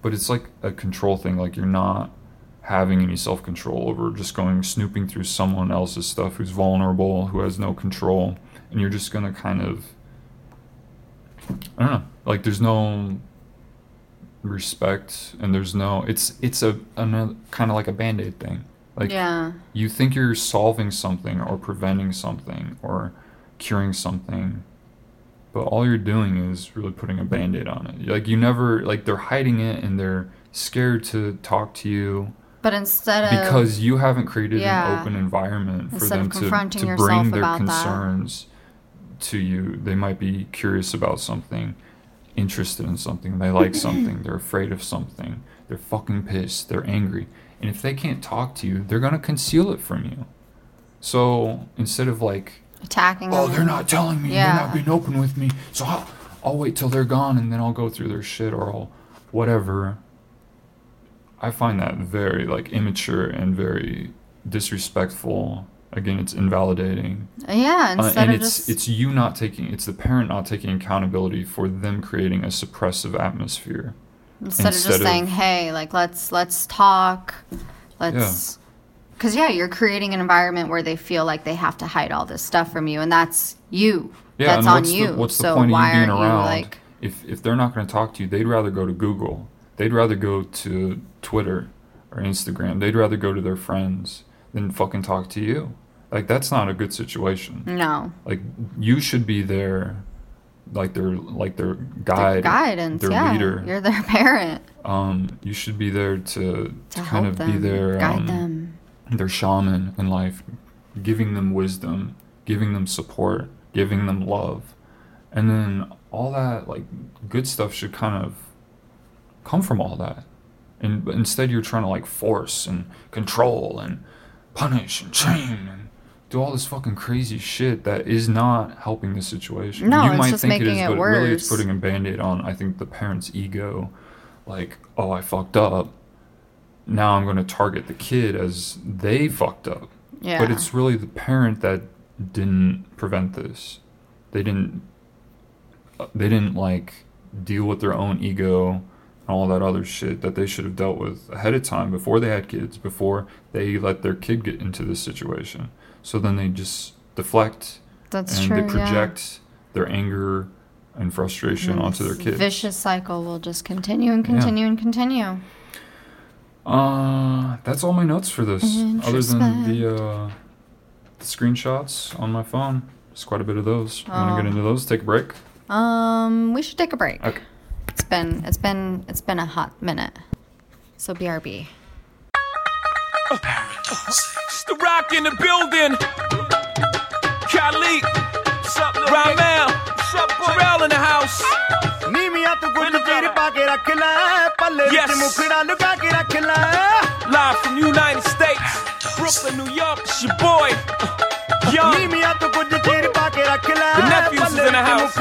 but it's like a control thing. Like you're not having any self control over just going snooping through someone else's stuff who's vulnerable, who has no control, and you're just gonna kind of I don't know. Like there's no respect and there's no it's it's a another uh, kind of like a band-aid thing like yeah. you think you're solving something or preventing something or curing something but all you're doing is really putting a band-aid on it like you never like they're hiding it and they're scared to talk to you But instead of because you haven't created yeah. an open environment for them to, to bring their about that. concerns to you. They might be curious about something interested in something. They like <laughs> something. They're afraid of something. They're fucking pissed. They're angry. And if they can't talk to you they're going to conceal it from you. So instead of like attacking oh them. they're not telling me. Yeah. they're not being open with me. So I'll, I'll wait till they're gone and then i'll go through their shit or i'll whatever i find that very like immature and very disrespectful again it's invalidating Yeah, Uh, and of it's just it's you not taking it's the parent not taking accountability for them creating a suppressive atmosphere instead, of just of- saying, "Hey, like let's let's talk, let's." Because yeah, you're creating an environment where they feel like they have to hide all this stuff from you, and that's you. yeah that's on you. the, what's so the point of why you being around you like? if if they're not going to talk to you they'd rather go to google they'd rather go to twitter or instagram they'd rather go to their friends than fucking talk to you like that's not a good situation No, like you should be there like their like their their guide guidance. their yeah, leader you're their <laughs> parent um you should be there to, to kind of be their guide um, them. their shaman in life, giving them wisdom, giving them support, giving them love. And then all that like good stuff should kind of come from all that. And but instead you're trying to like force and control and punish and shame and do all this fucking crazy shit that is not helping the situation. No, you it's might just think it making is, it but really it's putting a band-aid on I think the parent's ego like, oh I fucked up. Now I'm going to target the kid as they fucked up. Yeah, But it's really the parent that didn't prevent this. They didn't. uh, They didn't like deal with their own ego all that other shit that they should have dealt with ahead of time before they had kids, before they let their kid get into this situation. So then they just deflect that's and true. they project their anger and frustration. And onto their kids. Vicious cycle will just continue and Yeah. continue and continue. Uh, that's all my notes for this. Other than the uh, the screenshots on my phone, it's quite a bit of those. Oh. to get into those? Take a break. Um, we should take a break. Okay. It's been it's been it's been a hot minute. So BRB. It's the rock in the building. Khalid. Yes. Live from United States, Brooklyn, New York. It's your boy, Young. The nephews is in the house.